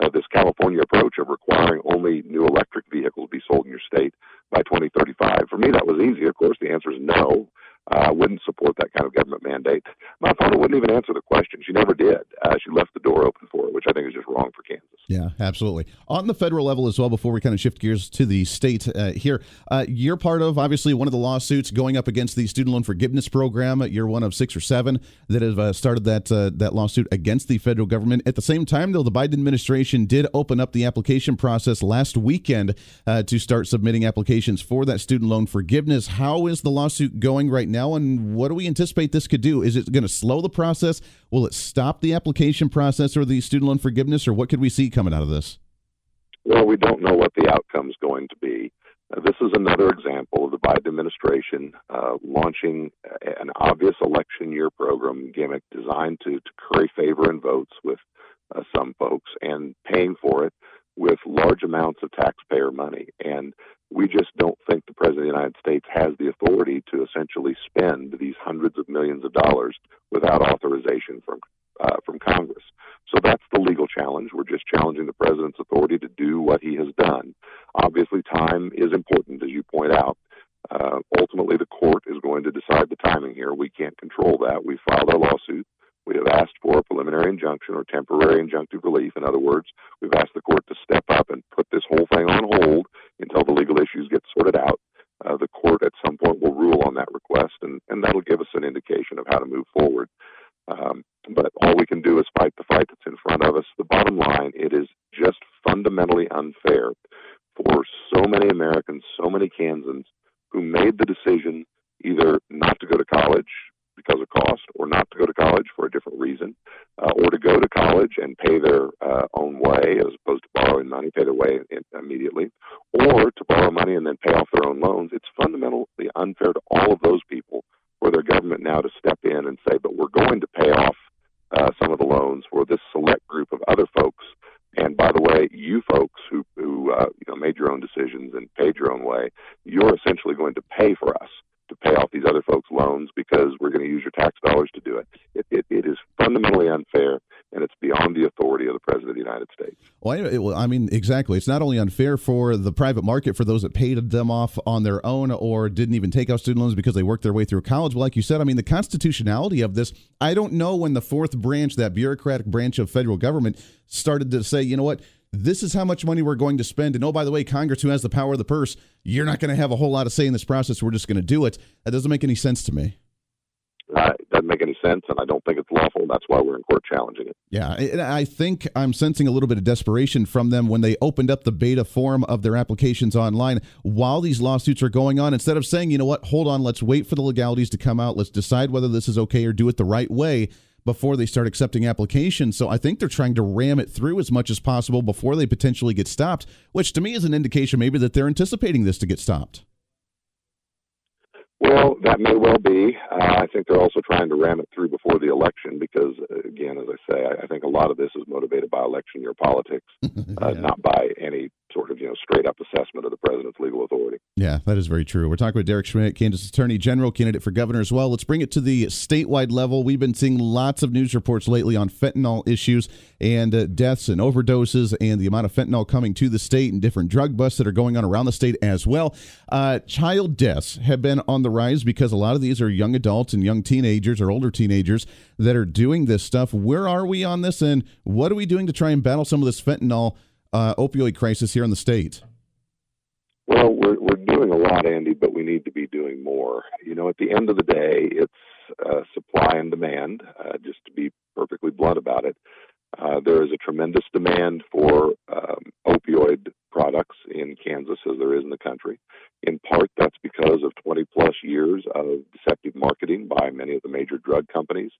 uh, this California approach of requiring only new electric vehicles to be sold in your state by 2035? For me, that was easy. Of course, the answer is no. Uh, wouldn't support that kind of government mandate. My father wouldn't even answer the question. She never did. Uh, she left the door open for it, which I think is just wrong for Kansas. Yeah, absolutely. On the federal level as well, before we kind of shift gears to the state uh, here, uh, you're part of obviously one of the lawsuits going up against the student loan forgiveness program. You're one of six or seven that have uh, started that uh, that lawsuit against the federal government. At the same time, though, the Biden administration did open up the application process last weekend to start submitting applications for that student loan forgiveness. How is the lawsuit going right now, and what do we anticipate this could do? Is it going to slow the process? Will it stop the application process or the student loan forgiveness, or what could we see coming out of this? Well, we don't know what the outcome is going to be. Uh, this is another example of the Biden administration uh, launching an obvious election year program gimmick designed to, to curry favor and votes with uh, some folks and paying for it with large amounts of taxpayer money. And we just don't think the President of the United States has the authority to essentially spend these hundreds of millions of dollars without authorization from uh, from Congress. So that's the legal challenge. We're just challenging the president's authority to do what he has done. Obviously, time is important, as you point out. Uh, ultimately, the court is going to decide the timing here. We can't control that. We filed our lawsuit. We have asked for a preliminary injunction or temporary injunctive relief. In other words, we've asked the court to step up and put this whole thing on hold until the legal issues get sorted out. Uh, the court at some point will rule on that request, and, and that'll give us an indication of how to move forward. Um, but all we can do is fight the fight that's in front of us. The bottom line, it is just fundamentally unfair for so many Americans, so many Kansans who made the decision either not to go to college because of cost, or not to go to college for a different reason, uh, or to go to college and pay their uh, own way as opposed to borrowing money, pay their way in, immediately, or to borrow money and then pay off their own loans. It's fundamentally unfair to all of those people for their government now to step in and say, but we're going to pay off uh, some of the loans for this select group of other folks. And by the way, you folks who, who uh, you know made your own decisions and paid your own way, you're essentially going to pay for us to pay off these other folks' loans because we're going to use your tax dollars to do it. It, it. it is fundamentally unfair, and it's beyond the authority of the President of the United States. Well, I, mean, exactly. It's not only unfair for the private market for those that paid them off on their own or didn't even take out student loans because they worked their way through college. But like you said, I mean, the constitutionality of this, I don't know when the fourth branch, that bureaucratic branch of federal government, started to say, you know what, this is how much money we're going to spend. And oh, by the way, Congress, who has the power of the purse, you're not going to have a whole lot of say in this process. We're just going to do it. That doesn't make any sense to me. Uh, it doesn't make any sense, and I don't think it's lawful. That's why we're in court challenging it. Yeah, and I think I'm sensing a little bit of desperation from them when they opened up the beta form of their applications online while these lawsuits are going on. Instead of saying, you know what, hold on, let's wait for the legalities to come out, let's decide whether this is okay or do it the right way before they start accepting applications. So I think they're trying to ram it through as much as possible before they potentially get stopped, which to me is an indication maybe that they're anticipating this to get stopped. Well, that may well be. Uh, I think they're also trying to ram it through before the election because, uh, again, as I say, I, I think a lot of this is motivated by election year politics, [laughs] uh, yeah. not by any sort of you know straight up assessment of the president's legal authority. Yeah, that is very true. We're talking with Derek Schmidt, Kansas Attorney General, candidate for governor as well. Let's bring it to the statewide level. We've been seeing lots of news reports lately on fentanyl issues and uh, deaths and overdoses, and the amount of fentanyl coming to the state and different drug busts that are going on around the state as well. Uh, child deaths have been on the rise because a lot of these are young adults and young teenagers or older teenagers that are doing this stuff. Where are we on this, and what are we doing to try and battle some of this fentanyl? Uh, opioid crisis here in the state? Well, we're we're doing a lot, Andy, but we need to be doing more. You know, at the end of the day, it's uh, supply and demand. Uh, just to be perfectly blunt about it, uh, there is a tremendous demand for um, opioid products in Kansas as there is in the country. In part, that's because of 20 plus years of deceptive marketing by many of the major drug companies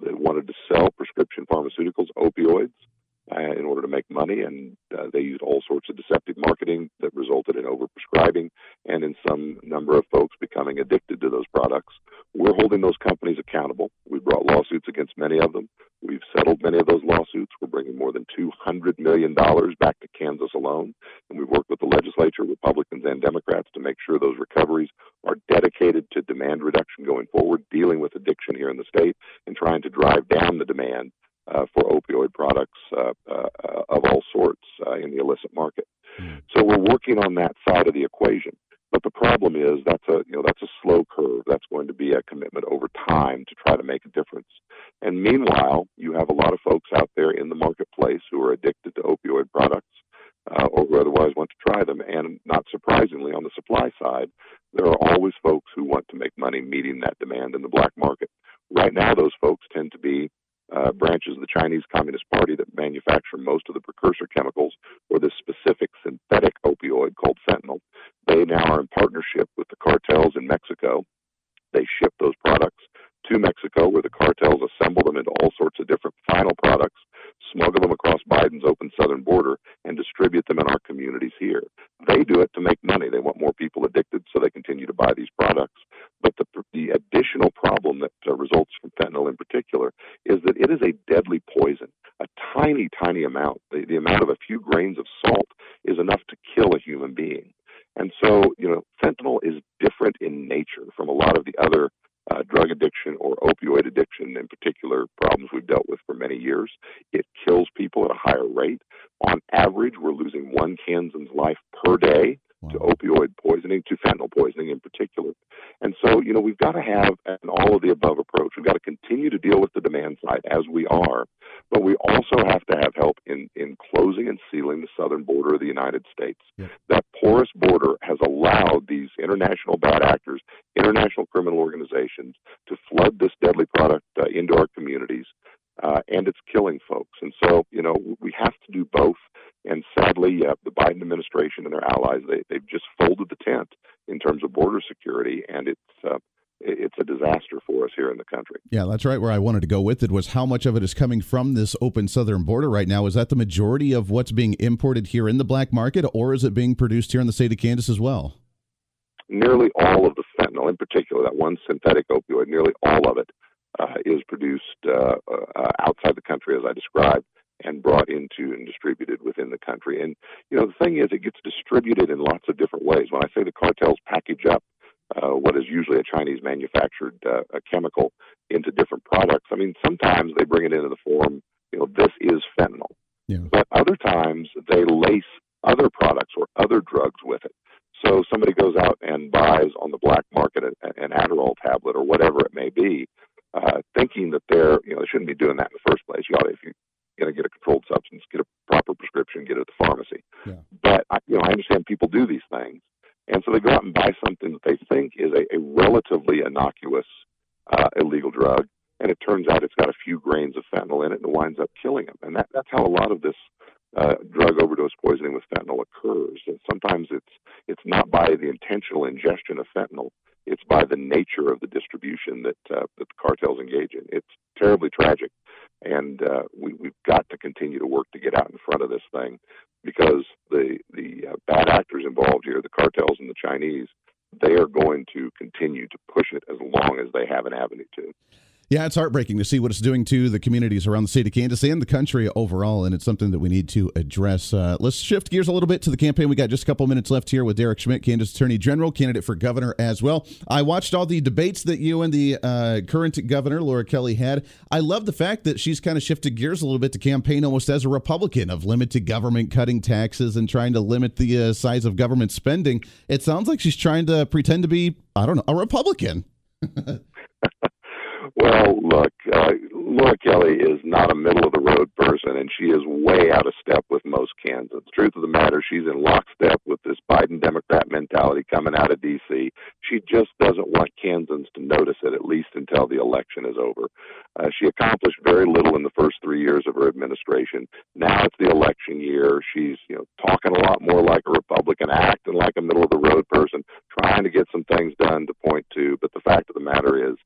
that wanted to sell prescription pharmaceuticals, opioids, uh, in order to make money, and uh, they used all sorts of deceptive marketing that resulted in overprescribing and in some number of folks becoming addicted to those products. We're holding those companies accountable. We brought lawsuits against many of them. We've settled many of those lawsuits. We're bringing more than $200 million back to Kansas alone. And we've worked with the legislature, Republicans and Democrats, to make sure those recoveries are dedicated to demand reduction going forward, dealing with addiction here in the state, and trying to drive down the demand for opioid products uh, uh, of all sorts uh, in the illicit market. Mm. So we're working on that side of the equation. But the problem is that's a you know that's a slow curve. That's going to be a commitment over time to try to make a difference. And meanwhile, you have a lot of folks out there in the marketplace who are addicted to opioid products uh, or who otherwise want to try them. And not surprisingly, on the supply side, there are always folks who want to make money meeting that demand in the black market. Right now, those folks tend to be uh, branches of the Chinese Communist Party that manufacture most of the precursor chemicals for this specific synthetic opioid called fentanyl. They now are in partnership with the cartels in Mexico. They ship those products to Mexico, where the cartels assemble them into all sorts of different final products, smuggle them across Biden's open southern border, and distribute them in our communities here. They do it to make money. They want more people addicted, so they continue to buy these products. But the, the additional problem that uh, results from fentanyl in particular is that it is a deadly poison. A tiny, tiny amount, the, the amount of a few grains of salt, is enough to kill a human being. And so, you know, fentanyl is different in nature from a lot of the other drug addiction or opioid addiction in particular problems we've dealt with for many years. It kills people at a higher rate. On average, we're losing one Kansan's life per day wow. to opioid poisoning, to fentanyl poisoning in particular. And so, you know, we've got to have an all of the above approach. We've got to continue to deal with the demand side as we are, but we also have to have help in, in closing and sealing the southern border of the United States. Yeah. That porous border has allowed these international bad actors, international criminal organizations, to flood this deadly product uh, into our communities. Uh, and it's killing folks. And so, you know, we have to do both. And sadly, uh, the Biden administration and their allies, they, they've just folded the tent in terms of border security, and it's uh, it's a disaster for us here in the country. Yeah, that's right. Where I wanted to go with it was how much of it is coming from this open southern border right now. Is that the majority of what's being imported here in the black market, or is it being produced here in the state of Kansas as well? Nearly all of the fentanyl, in particular, that one synthetic opioid, nearly all of it uh, is produced uh, uh, outside the country, as I described and brought into and distributed within the country. And you know, the thing is, it gets distributed in lots of different ways. When I say the cartels package up uh, what is usually a Chinese manufactured uh, a chemical into different products. I mean, sometimes they bring it into the form, you know, this is fentanyl. Yeah. But other times they lace other products or other drugs with it. So somebody goes out and buys on the black market an, an Adderall tablet or whatever it may be, uh, thinking that they're, you know, they shouldn't be doing that in the first place. You ought to, if you're going to get a controlled substance, get a proper prescription, get it at the pharmacy. Yeah. But, I, you know, I understand people do these things. And so they go out and buy something that they think is a, a relatively innocuous uh, illegal drug, and it turns out it's got a few grains of fentanyl in it, and it winds up killing them. And that, that's how a lot of this uh, drug overdose poisoning with fentanyl occurs. And sometimes it's it's not by the intentional ingestion of fentanyl; it's by the nature of the distribution that uh, that the cartels engage in. It's terribly tragic, and uh, we, we've got to continue to work to get out in front of this thing because the the uh, bad actors involved here, the cartels and the Chinese, they are going to continue to push it as long as they have an avenue to. Yeah, it's heartbreaking to see what it's doing to the communities around the state of Kansas and the country overall, and it's something that we need to address. Uh, let's shift gears a little bit to the campaign. We got just a couple minutes left here with Derek Schmidt, Kansas Attorney General, candidate for governor as well. I watched all the debates that you and the uh, current governor, Laura Kelly, had. I love the fact that she's kind of shifted gears a little bit to campaign almost as a Republican of limited government, cutting taxes, and trying to limit the uh, size of government spending. It sounds like she's trying to pretend to be, I don't know, a Republican. [laughs] Well, look, uh, Laura Kelly is not a middle of the road person, and she is way out of step with most Kansans. Truth of the matter, she's in lockstep with this Biden Democrat mentality coming out of D.C. She just doesn't want Kansans to notice it, at least until the election is over. Uh, she accomplished very little in the first three years of her administration. Now it's the election year. She's, you know, talking a lot more like a Republican, acting like a middle of the road person, trying to get some things done to point to. But the fact of the matter is,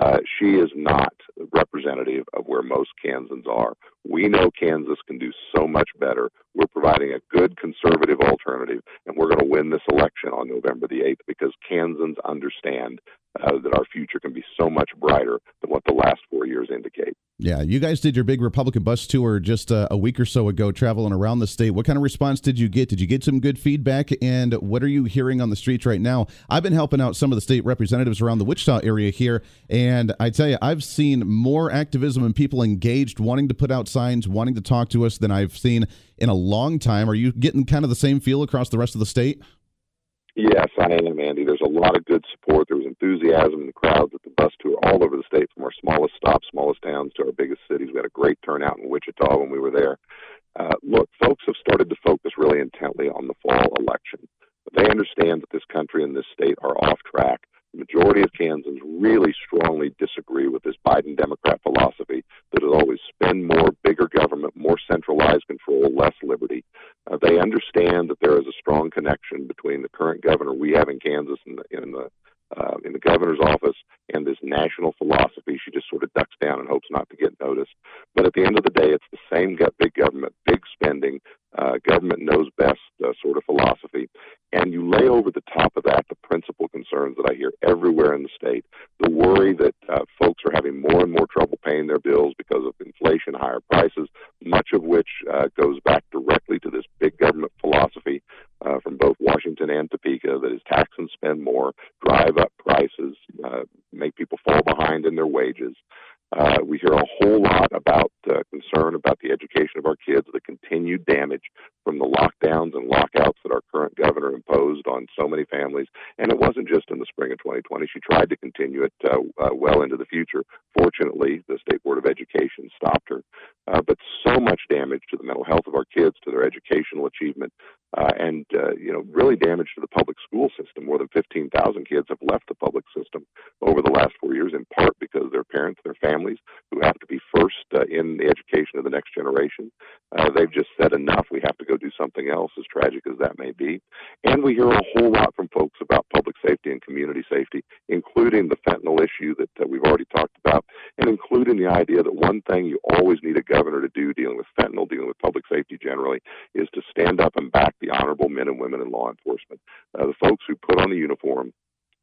uh, she is not representative of where most Kansans are. We know Kansas can do so much better. We're providing a good conservative alternative, and we're going to win this election on November the 8th because Kansans understand uh, that our future can be so much brighter than what the last four years indicate. Yeah, you guys did your big Republican bus tour just uh, a week or so ago, traveling around the state. What kind of response did you get? Did you get some good feedback? And what are you hearing on the streets right now? I've been helping out some of the state representatives around the Wichita area here, and I tell you, I've seen more activism and people engaged, wanting to put out signs, wanting to talk to us than I've seen in a long time. Are you getting kind of the same feel across the rest of the state? Yes, I am, Andy. There's a lot of good support. There was enthusiasm in the crowds at the bus tour all over the state, from our smallest stops, smallest towns to our biggest cities. We had a great turnout in Wichita when we were there. Uh, look, folks have started to focus really intently on the fall election. They understand that this country and this state are off track. The majority of Kansans really strongly disagree with this Biden Democrat philosophy that is always spend more, bigger government, more centralized control, less liberty. Uh, they understand that there is a strong connection between the current governor we have in Kansas and the, in the uh, in the governor's office and this national philosophy. She just sort of ducks down and hopes not to get noticed. But at the end of the day, it's the same big government, big spending, uh, government knows best uh, sort of philosophy. And you lay over the top of that the principal concerns that I hear everywhere in the state. The worry that uh, folks are having more and more trouble paying their bills because of inflation, higher prices, much of which uh, goes back directly to this big government philosophy uh, from both Washington and Topeka that is tax and spend more, drive up prices, uh, make people fall behind in their wages. Uh, we hear a whole lot about uh, concern about the education of our kids, the continued damage from the lockdowns and lockouts that our current governor imposed on so many families. And it wasn't just in the spring of 2020. She tried to continue it uh, uh, well into the future. Fortunately, the State Board of Education stopped her. Uh, but so much damage to the mental health of our kids, to their educational achievement, uh, and uh, you know, really damage to the public school system. More than 15,000 kids have left the public system over the last four years, in part because their parents, their families, who have to be first uh, in the education of the next generation, uh, they've just said enough. We have to go do something else, as tragic as that may be. And we hear a whole lot from folks about public safety and community safety, including the fentanyl issue that uh, we've already talked about, and including the idea that one thing you always need a governor to do dealing with fentanyl, dealing with public safety generally, is to stand up and back the honorable men and women in law enforcement. Uh, the folks who put on the uniform,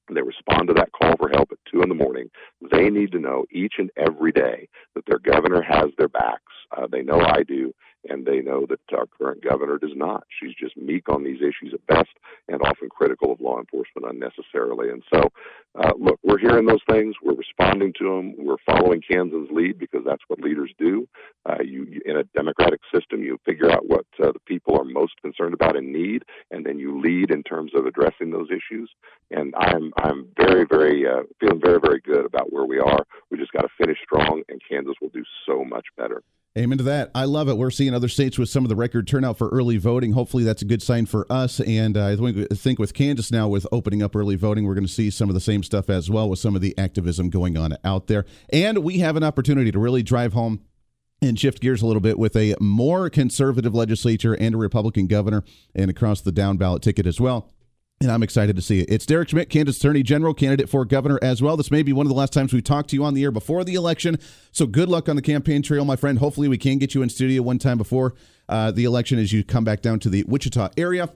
and they respond to that call for help at two in the morning. They need to know each and every day that their governor has their backs. Uh, they know I do, and they know that our current governor does not. She's just meek on these issues at best, and often critical of law enforcement unnecessarily. And so, uh, look, we're hearing those things. We're responding to them. We're following Kansas' lead because that's what leaders do. Uh, you, in a democratic system, you figure out what uh, the people are most concerned about and need, and then you lead in terms of addressing those issues. And I'm I'm very very uh, feeling very very good about where we are. We just got to finish strong, and Kansas will do so much better. Amen to that. I love it. We're seeing other states with some of the record turnout for early voting. Hopefully, that's a good sign for us. And uh, I think with Kansas now, with opening up early voting, we're going to see some of the same stuff as well with some of the activism going on out there. And we have an opportunity to really drive home and shift gears a little bit with a more conservative legislature and a Republican governor, and across the down ballot ticket as well. And I'm excited to see it. It's Derek Schmidt, Kansas Attorney General, candidate for governor as well. This may be one of the last times we talk to you on the air before the election. So good luck on the campaign trail, my friend. Hopefully, we can get you in studio one time before uh, the election as you come back down to the Wichita area.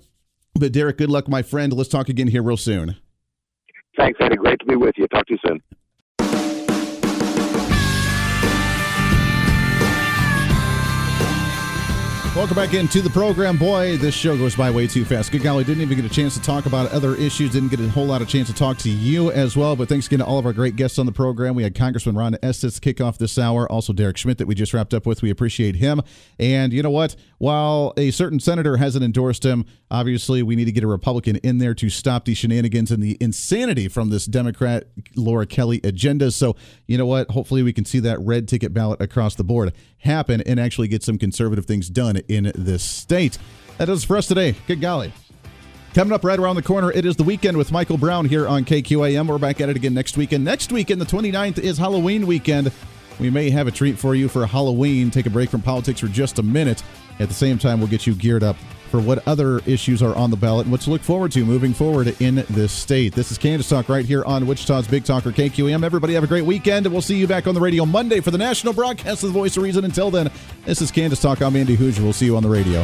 But Derek, good luck, my friend. Let's talk again here real soon. Thanks, Eddie. Great to be with you. Talk to you soon. Welcome back into the program. Boy, this show goes by way too fast. Good golly, didn't even get a chance to talk about other issues. Didn't get a whole lot of chance to talk to you as well. But thanks again to all of our great guests on the program. We had Congressman Ron Estes kick off this hour. Also, Derek Schmidt that we just wrapped up with. We appreciate him. And you know what? While a certain senator hasn't endorsed him, obviously we need to get a Republican in there to stop the shenanigans and the insanity from this Democrat Laura Kelly agenda. So you know what? Hopefully we can see that red ticket ballot across the board happen and actually get some conservative things done in this state. That is for us today. Good golly. Coming up right around the corner, it is the weekend with Michael Brown here on KQAM. We're back at it again next weekend. Next weekend, the 29th, is Halloween weekend. We may have a treat for you for Halloween. Take a break from politics for just a minute. At the same time, we'll get you geared up for what other issues are on the ballot and what to look forward to moving forward in this state. This is Kansas Talk right here on Wichita's Big Talker KQAM. Everybody have a great weekend, and we'll see you back on the radio Monday for the national broadcast of the Voice of Reason. Until then, this is Kansas Talk. I'm Andy Hooser. We'll see you on the radio.